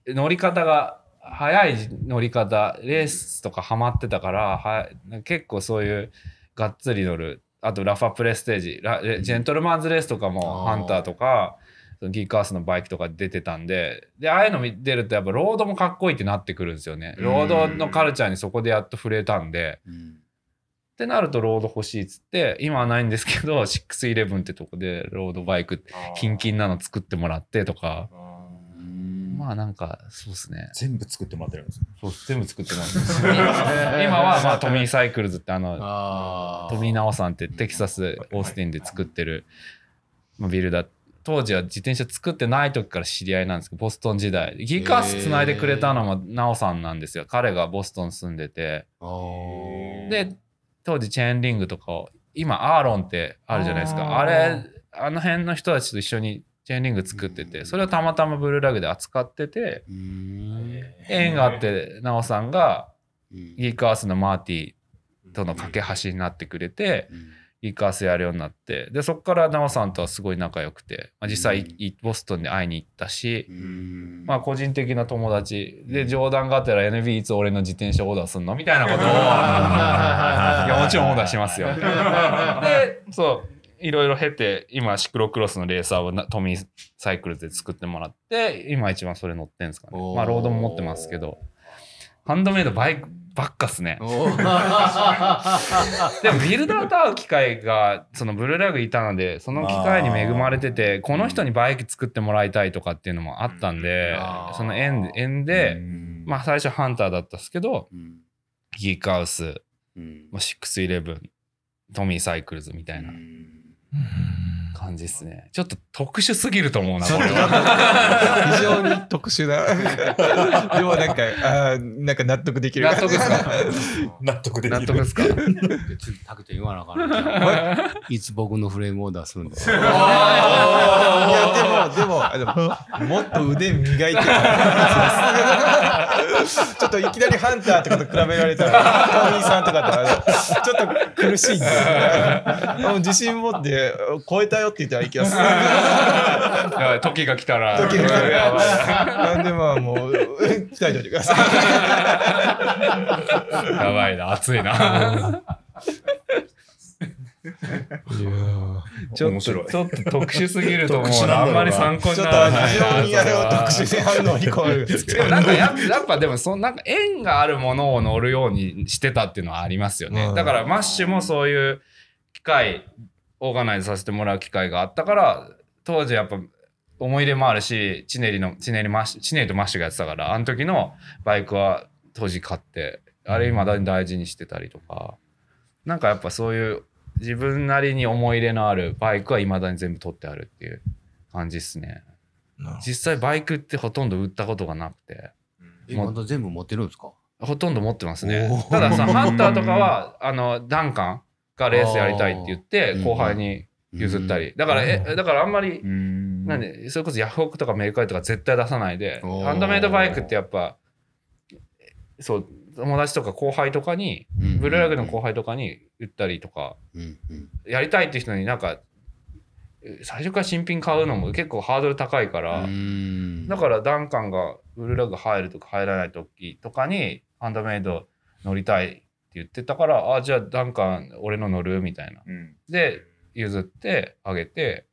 乗り方が、速い乗り方、レースとかハマってたから、は結構そういうがっつり乗る、あとラファプレステージ、ラジェントルマンズレースとかも、ハンターとか、そのギークアースのバイクとか出てたんで、で、ああいうの見出るとやっぱロードもかっこいいってなってくるんですよね。ロードのカルチャーにそこでやっと触れたんで、うん。ってなるとロード欲しいっつって今はないんですけど611ってとこでロードバイクキンキンなの作ってもらってとかまあなんかそうですね。全部作ってもらってるんですよ。そう全部作ってます。今はまあ トミーサイクルズってあのあトミー・ナオさんってテキサスオースティンで作ってるまあビルダー。当時は自転車作ってない時から知り合いなんですけどボストン時代。ギーカースつないでくれたのもナオさんなんですよ。彼がボストン住んでて。で当時チェーンリングとかを今アーロンってあるじゃないですか。あれあの辺の人たちと一緒にチェーンリング作っててそれをたまたまブルーラグで扱ってて縁があってナオさんがうん。ギークアースのマーティとの架け橋になってくれてうん。ギークアースやるようになってでそこからナオさんとはすごい仲良くて、まあ、実際いボストンに会いに行ったしう、ん。まあ個人的な友達。で冗談があったら NB いつ俺の自転車オーダーすんのみたいなことを いやもちろんオーダーしますよ。でそういろいろ経て今シクロクロスのレーサーをなトミーサイクルで作ってもらって今一番それ乗ってんですかね。まあロードも持ってますけど。ハンドメイドバイクばっかっすね。でもビルダーと会う機会がそのブルーラグいたのでその機会に恵まれててこの人にバイク作ってもらいたいとかっていうのもあったんでその縁縁でまあ最初ハンターだったんですけどうん。ギークハウスうん。まあ611トミーサイクルズみたいな感じですねちょっと特殊すぎると思うなこれは非常に特殊な。でもなんか、あーなんか納得できる。納得ですか？納得できる。納得ですか？次タクト言わなあかんな。いつ僕のフレームオーダーするんですいや、でも、でももっと腕磨いて。ちょっといきなりハンターとかと比べられたら、トミーさんとかとちょっと苦しいんで、もう自信持って、超えたよって言ったらいきます。やばい時が来たら。時が来たら。やばい。なんでまあもう、期待しておいてください。やばいな熱いな。ちょっと面白い。ちょっと特殊すぎると思うあんまり参考にちょっとならない非常にあれは特殊である。のになんかややっぱでもそのなんか縁があるものを乗るようにしてたっていうのはありますよね、うん。だからマッシュもそういう機会オーガナイズさせてもらう機会があったから当時やっぱ思い入れもあるしチネリのチネリマッシュチネリとマッシュがやってたからあの時のバイクは当時買ってあれ今だに大事にしてたりとか。なんかやっぱそういう自分なりに思い入れのあるバイクはいまだに全部取ってあるっていう感じですね。実際バイクってほとんど売ったことがなくて。えまだ全部持ってるんですか？ほとんど持ってますね。たださハンターとかはあのダンカンがレースやりたいって言ってうん。後輩に譲ったり。だからえだからあんまりうん。なんでそれこそヤフオクとかメルカリとか絶対出さないでハンドメイドバイクってやっぱそう友達とか後輩とかにうんブルーラグの後輩とかに売ったりとかやりたいって人になんか最初から新品買うのも結構ハードル高いから、うん。だからダンカンがブルーラグ入るとか入らない時とかにハンドメイド乗りたい言ってたからあじゃあダンカン俺の乗るみたいな。うんで譲ってあげて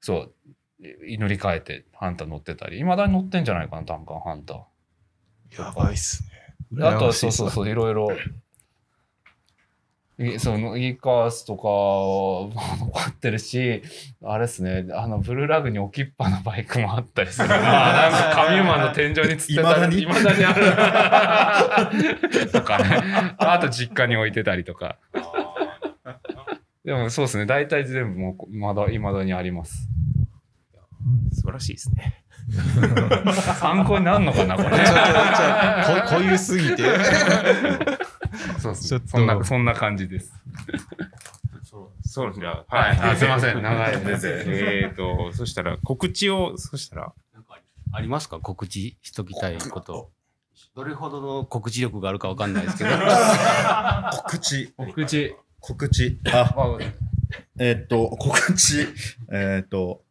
そう乗り換えてハンター乗ってたりいまだに乗ってんじゃないかなダンカンハンター。やばいっすね。あとそうそうそういろいろ。いその e カースとかは残ってるしあれですねあのブルーラグに置きっぱなバイクもあったりする。ななんか紙馬の天井につってたり未だに未だにある。とかね。あと実家に置いてたりとか。でもそうですね大体全部もうまだ未だにあります素晴らしいですね。参考になるのかなこれ。ちょっと、ちょっと、こ濃ゆすぎて。そうそんなそんな感じです。そうじゃあ、はい。あすいません。長い全然 えっと、そしたら告知を、そしたら、ありますか？告知しときたいこと。どれほどの告知力があるかわかんないですけど。告知、告知。告知。あ、えーっと、告知。えーっと、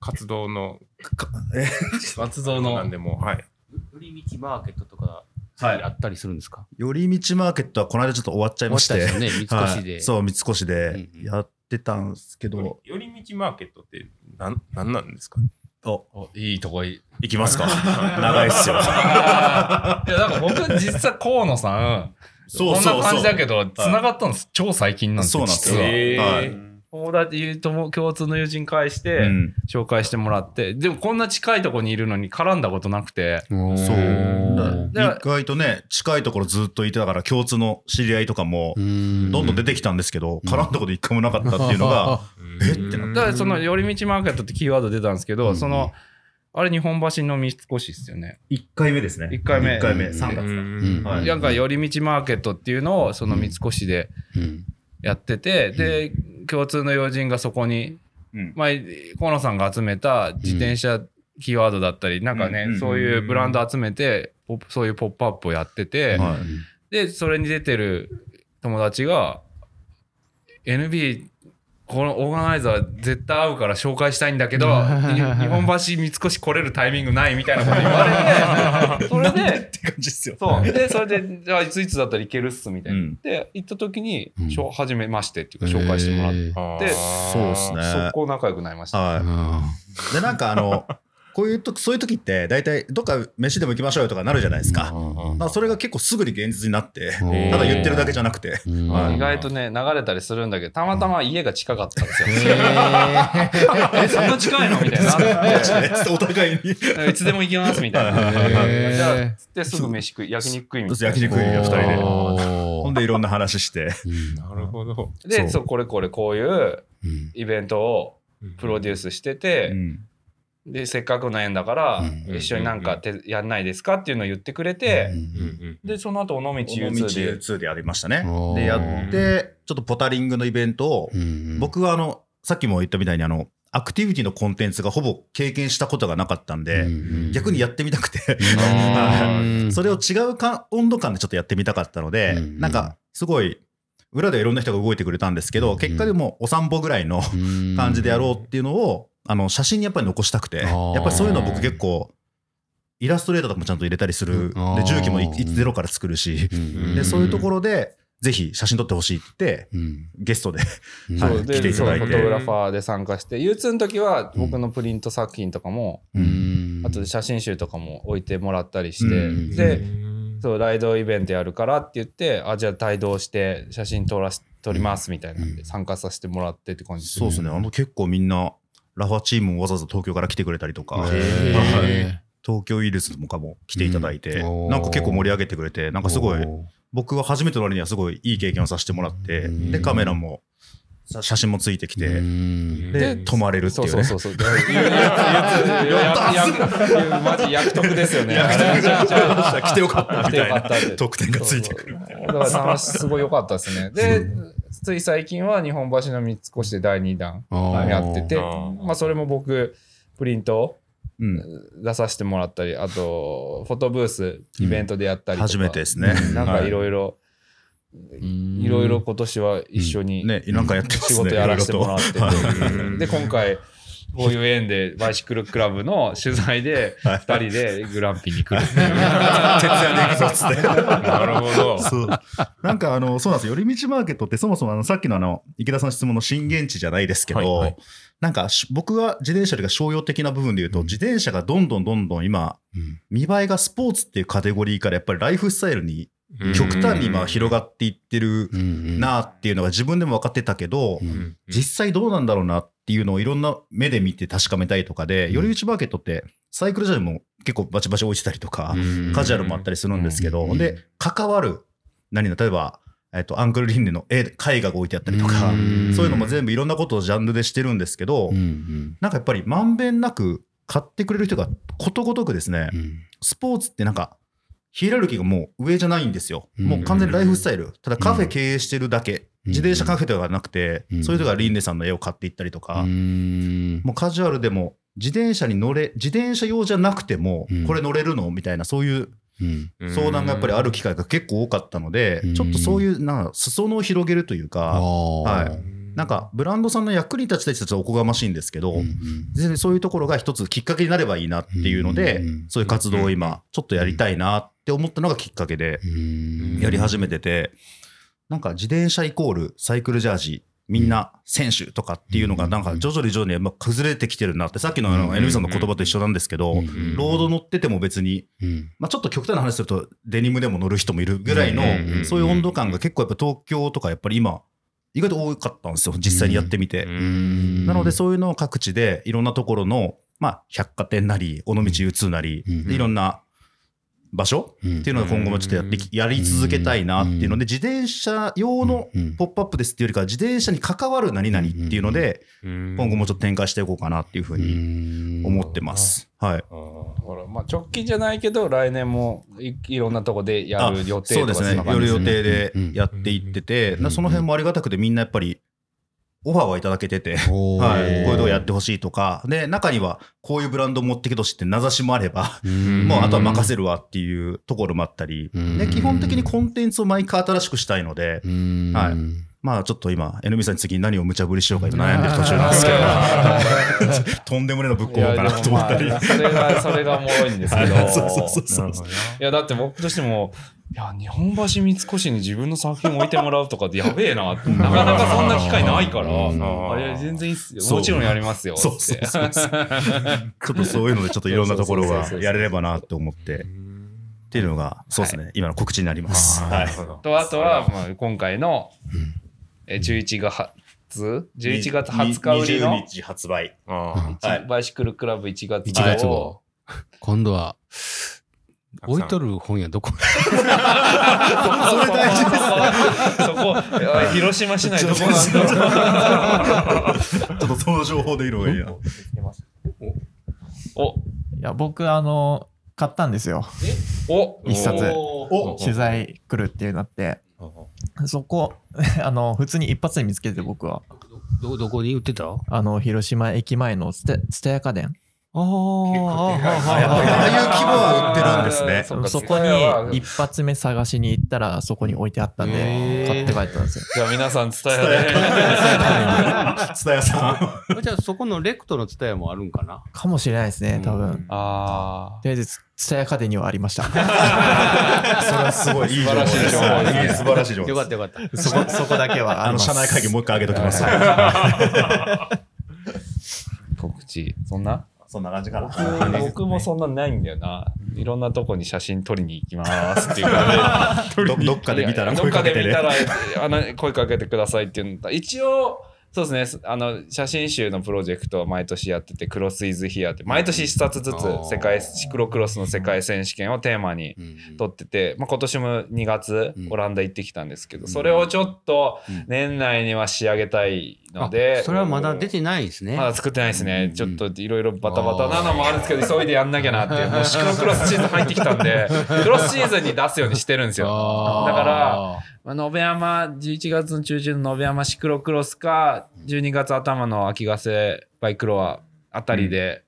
活動の、活動の。なんでも、はい。寄り道マーケットとか、はい。あったりするんですか？寄り道マーケットはこの間ちょっと終わっちゃいまして。ね三越で。はい。そう、三越でうんうん。やってたんですけど、寄り道マーケットって、なん、なんなんですか？お、おいいとこいい行きますか？長いっすよ。いやなんか僕実は河野さんこんな感じだけど繋がったの超最近なんですよそうなんですよ。友達とも共通の友人介してうん。紹介してもらって、でもこんな近いとこにいるのに絡んだことなくて。そう。で意外とね、近いところずっといてたから、共通の知り合いとかも、どんどん出てきたんですけど、絡んだこと一回もなかったっていうのが、えってなっだからその寄り道マーケットってキーワード出たんですけど、うん。そのあれ日本橋の三越ですよね。1回目ですね。一回目。1回目、うん。3月。うん。はい。なんか寄り道マーケットっていうのをその三越でうんやってて、で共通の要人がそこにうん。前河野さんが集めた自転車キーワードだったり、なんかね、うん。そういうブランド集めてそういうポップアップをやってて、はい。でそれに出てる友達が NB このオーガナイザー絶対会うから紹介したいんだけどに 日本橋三越来れるタイミングないみたいなこと言われて それでって感じですよ。そう。でそれでじゃあいついつだったら行けるっすみたいな、うん。で行った時にうん。しょ初めましてっていうか紹介してもらって、へー。そうですね。速攻仲良くなりました、はい。で、なんかあの、こういうと、そういう時って、大体、どっか飯でも行きましょうよとかなるじゃないですか。まあ、それが結構すぐに現実になって、うんただ言ってるだけじゃなくて、意外とね流れたりするんだけどたまたま家が近かったんですよ、へ えそんな近いの？みたいにな お互いに。いつでも行けますみたいな。じゃあ、つってすぐ飯食い、焼肉食いみたいな。焼肉食いよ、二人で。おほんでいろんな話して。うんなるほど。そで、うそう、これこれこういううんイベントをプロデュースしてて、うんで、せっかくの縁だから、うん一緒になんかてやんないですかっていうのを言ってくれて、うんで、その後、尾道尾道 U2 で、2でやりましたね。で、やって、ちょっとポタリングのイベントを、うん僕はあの、さっきも言ったみたいにあの、アクティビティのコンテンツがほぼ経験したことがなかったんで、逆にやってみたくて、うん。それを違うか温度感でちょっとやってみたかったので、うんなんかすごい裏でいろんな人が動いてくれたんですけど、うん結果でもお散歩ぐらいの感じでやろうっていうのを、あの写真にやっぱり残したくて、やっぱりそういうの僕結構、イラストレーターとかもちゃんと入れたりする、うん。で重機もゼロから作るし、うんでそういうところで、ぜひ写真撮ってほしいってうん。ゲストで、うん。はい来ていただいて。そうフォトグラファーで参加して U2 の時は僕のプリント作品とかも、うん。あとで写真集とかも置いてもらったりして、うん。で、そうライドイベントやるからって言ってあじゃあ帯同して写真撮らし撮りますみたいなんで参加させてもらってって感じそうですね、あの結構みんな、ラファチームもわざわざ東京から来てくれたりとか、東京ウイルスとかも来ていただいて、うん。なんか結構盛り上げてくれて、なんかすごい、僕は初めての割にはすごいいい経験をさせてもらって、うん。で、カメラも、さ写真もついてきて、うんで、泊まれるってそいううね。そうそうそう。やマジ役得ですよね。役得じゃん来てよかったみたいな特典がついてくる。だからすごい良かったですね。で、つい最近は日本橋の三越で第2弾やってて、まあそれも僕、プリントうん、出させてもらったり、あと、フォトブース、イベントでやったりとか。初めてですね。なんかいいろいろ、うんいろいろ今年は一緒にね、なんかやってますね。仕事やらせてもらってて、で、今回、こういう縁でバイシクルクラブの取材で、はい二人でグランピに来る。徹夜で行くぞっつって。なるほど。そう。なんかあの、そうなんですよ。寄り道マーケットってそもそもあの、さっきのあの、池田さんの質問の震源地じゃないですけど、はいはいなんかし僕は自転車が商用的な部分で言うと、自転車がどんどんどんどん今、うん見栄えがスポーツっていうカテゴリーからやっぱりライフスタイルに極端に今広がっていってるうんなっていうのが自分でも分かってたけど、うん実際どうなんだろうなっていうのをいろんな目で見て確かめたいとかで、うん。寄り道マーケットってサイクルジャーも結構バチバチ置いてたりとか、うん。カジュアルもあったりするんですけど、うんで、関わる、何だ、例えば、えっと、アンクルリンネの絵絵画が置いてあったりとか、うん。そういうのも全部いろんなことをジャンルでしてるんですけど、なんかやっぱりまんべんなく買ってくれる人がことごとくですね、うん。スポーツってなんか、ヒエラルキーがもう上じゃないんですよ。うん。もう完全にライフスタイル。ただカフェ経営してるだけ。うん。自転車カフェではなくて、うん。そういう人がリンネさんの絵を買っていったりとか、うん。もうカジュアルでも、自転車に乗れ、自転車用じゃなくてもうん、これ乗れるのみたいな、そういううん。相談がやっぱりある機会が結構多かったのでうん、ちょっとそういう、なんか裾野を広げるというあか、ー。はいなんかブランドさんの役に立ちたい人たちはおこがましいんですけど、うんうん。全然そういうところが一つきっかけになればいいなっていうので、うんそういう活動を今、ちょっとやりたいなって思ったのがきっかけで、うん。やり始めてて、なんか自転車イコールサイクルジャージ、みんな選手とかっていうのが、なんか徐々に徐々にまあ崩れてきてるなって、さっきのあのうん NB さんの言葉と一緒なんですけど、うんロード乗ってても別に、うん。まあ、ちょっと極端な話すると、デニムでも乗る人もいるぐらいのうん、そういう温度感が結構やっぱ東京とかやっぱり今、意外と多かったんですよ、実際にやってみて。うん。なので、そういうのを各地でいろんなところの、まあ、百貨店なり、尾道 U2 なり、いろんな場所？うん。っていうのが今後もちょっとやってき、やり続けたいなっていうので、自転車用のうん。ポップアップですっていうよりかは、自転車に関わる何々っていうので、今後もちょっと展開していこうかなっていうふうに思ってます。はい。ほらまあ、直近じゃないけど来年もいいろんなとこでやる予定とかそうですね。やる予定うでんやっていってて、その辺もありがたくてみんなやっぱりオファーはいただけてて、はい、こういうとこやってほしいとか、で、中にはこういうブランド持ってきてほしいって名指しもあれば、うん。もうあとは任せるわっていうところもあったり、うん。で基本的にコンテンツを毎回新しくしたいので、うん。はいまあちょっと今、NB さんに次に何を無茶ぶりしようか今悩んでる途中なんですけど、とんでもねえのぶっ込もうかなと思ったり。それがそれがおもろいんですけど。そうそうそうそういやだって僕としてもいや日本橋三越に自分の作品置いてもらうとかってやべえな。なかなかそんな機会ないから。うん。あれ全然いいっすよ。そう。もちろんやりますよ。そうそうそうそう ちょっとそういうのでちょっといろんなところはやれればなと思って。っていうのがそうですね、今の告知になります。はい。とあとは、まあ、今回のえ11月？11月20日売りの？20日発売。あはい。バイシクルクラブ1月1月号。号。今度は、置いとる本屋ど こ？それ大事です。そこ、広島市内どこなんだろう。ちょっとその情報でいろいろ。お、いや、僕、あの、買ったんですよ。お、一冊。お取材来るっていうなって。そこ、あの、普通に一発で見つけて僕は。どどこに売ってた？あの、広島駅前のツタツタヤ家電。ああ、いう規模は売ってるんですね。そこに一発目探しに行ったら、そこに置いてあったんへで、ー。買って帰ったんですよ。じゃあ皆さん伝え蔦屋て。ツタヤさん。じゃあそこのレクトのツタヤもあるんかなかもしれないですね、多分。あとりあえず、ツタヤ家電にはありました。それはすごいいい情報です。素晴らしい情報。よかったよかった。そこ、そこだけはああの。社内会議もう一回上げときます。あ、告知。そんなそんな感じかな。僕もそんなないんだよな。いろんなとこに写真撮りに行きますっていうか どどっかで見たらどっ声かけてね。かで見た。らあの声かけてくださいっていうのと一応そうですね。あの写真集のプロジェクトを毎年やっててクロスイズヒアって毎年一冊ずつ世界シクロクロスの世界選手権をテーマに撮ってて、まあ、今年も2月うん。オランダ行ってきたんですけど、それをちょっとうん。年内には仕上げたいので、あそれはまだ出てないですね。まだ作ってないですね。んちょっといろいろバタバタなのもあるんですけど、急いでやんなきゃなっていう。もうシクロクロスシーズン入ってきたんで、クロスシーズンに出すようにしてるんですよ。だから、まあ、延山、11月の中旬の延山シクロクロスか、12月頭の秋ヶ瀬バイクロアあたりで、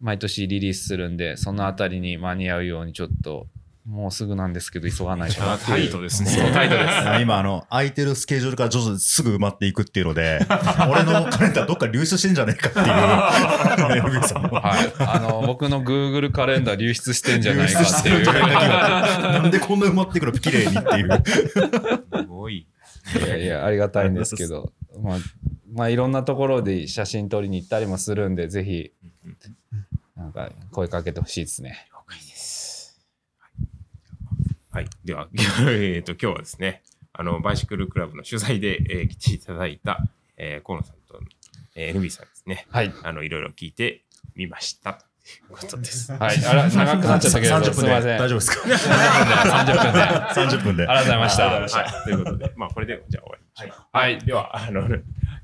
毎年リリースするんで、そのあたりに間に合うようにちょっと、もうすぐなんですけど、急がないと。タイトですねそうタイトです。今、あの、空いてるスケジュールから徐々にすぐ埋まっていくっていうので、俺のカレンダーどっか流出してんじゃねえかっていう、はい。あの、僕の Google カレンダー流出してんじゃないかっていう。なんでこんな埋まっていくの？綺麗にっていう。すごい。いやいや、ありがたいんですけど、まあ、まあ、いろんなところで写真撮りに行ったりもするんで、ぜひ、なんか、声かけてほしいですね。はい。では、えっと、今日はですね、あの、バイシクルクラブの取材で、えー来ていただいた、えー河野さんと、えー、NB さんですね。はい。あの、いろいろ聞いてみました。ことです。はい。あら、長くなっちゃったけど、30分ですみません。大丈夫ですか？30分で。あ ?30 分で。りがとうございました。はい。ということで、まあ、これで、じゃあ終わりましょう。はい。では、あの、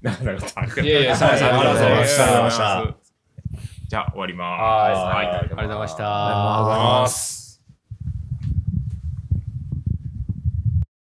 長々とありがとういえいえすいませんありがとうございました。ありがとうございましたじゃあ、終わります。はいはい。ありがとうございました。ありがとうございます。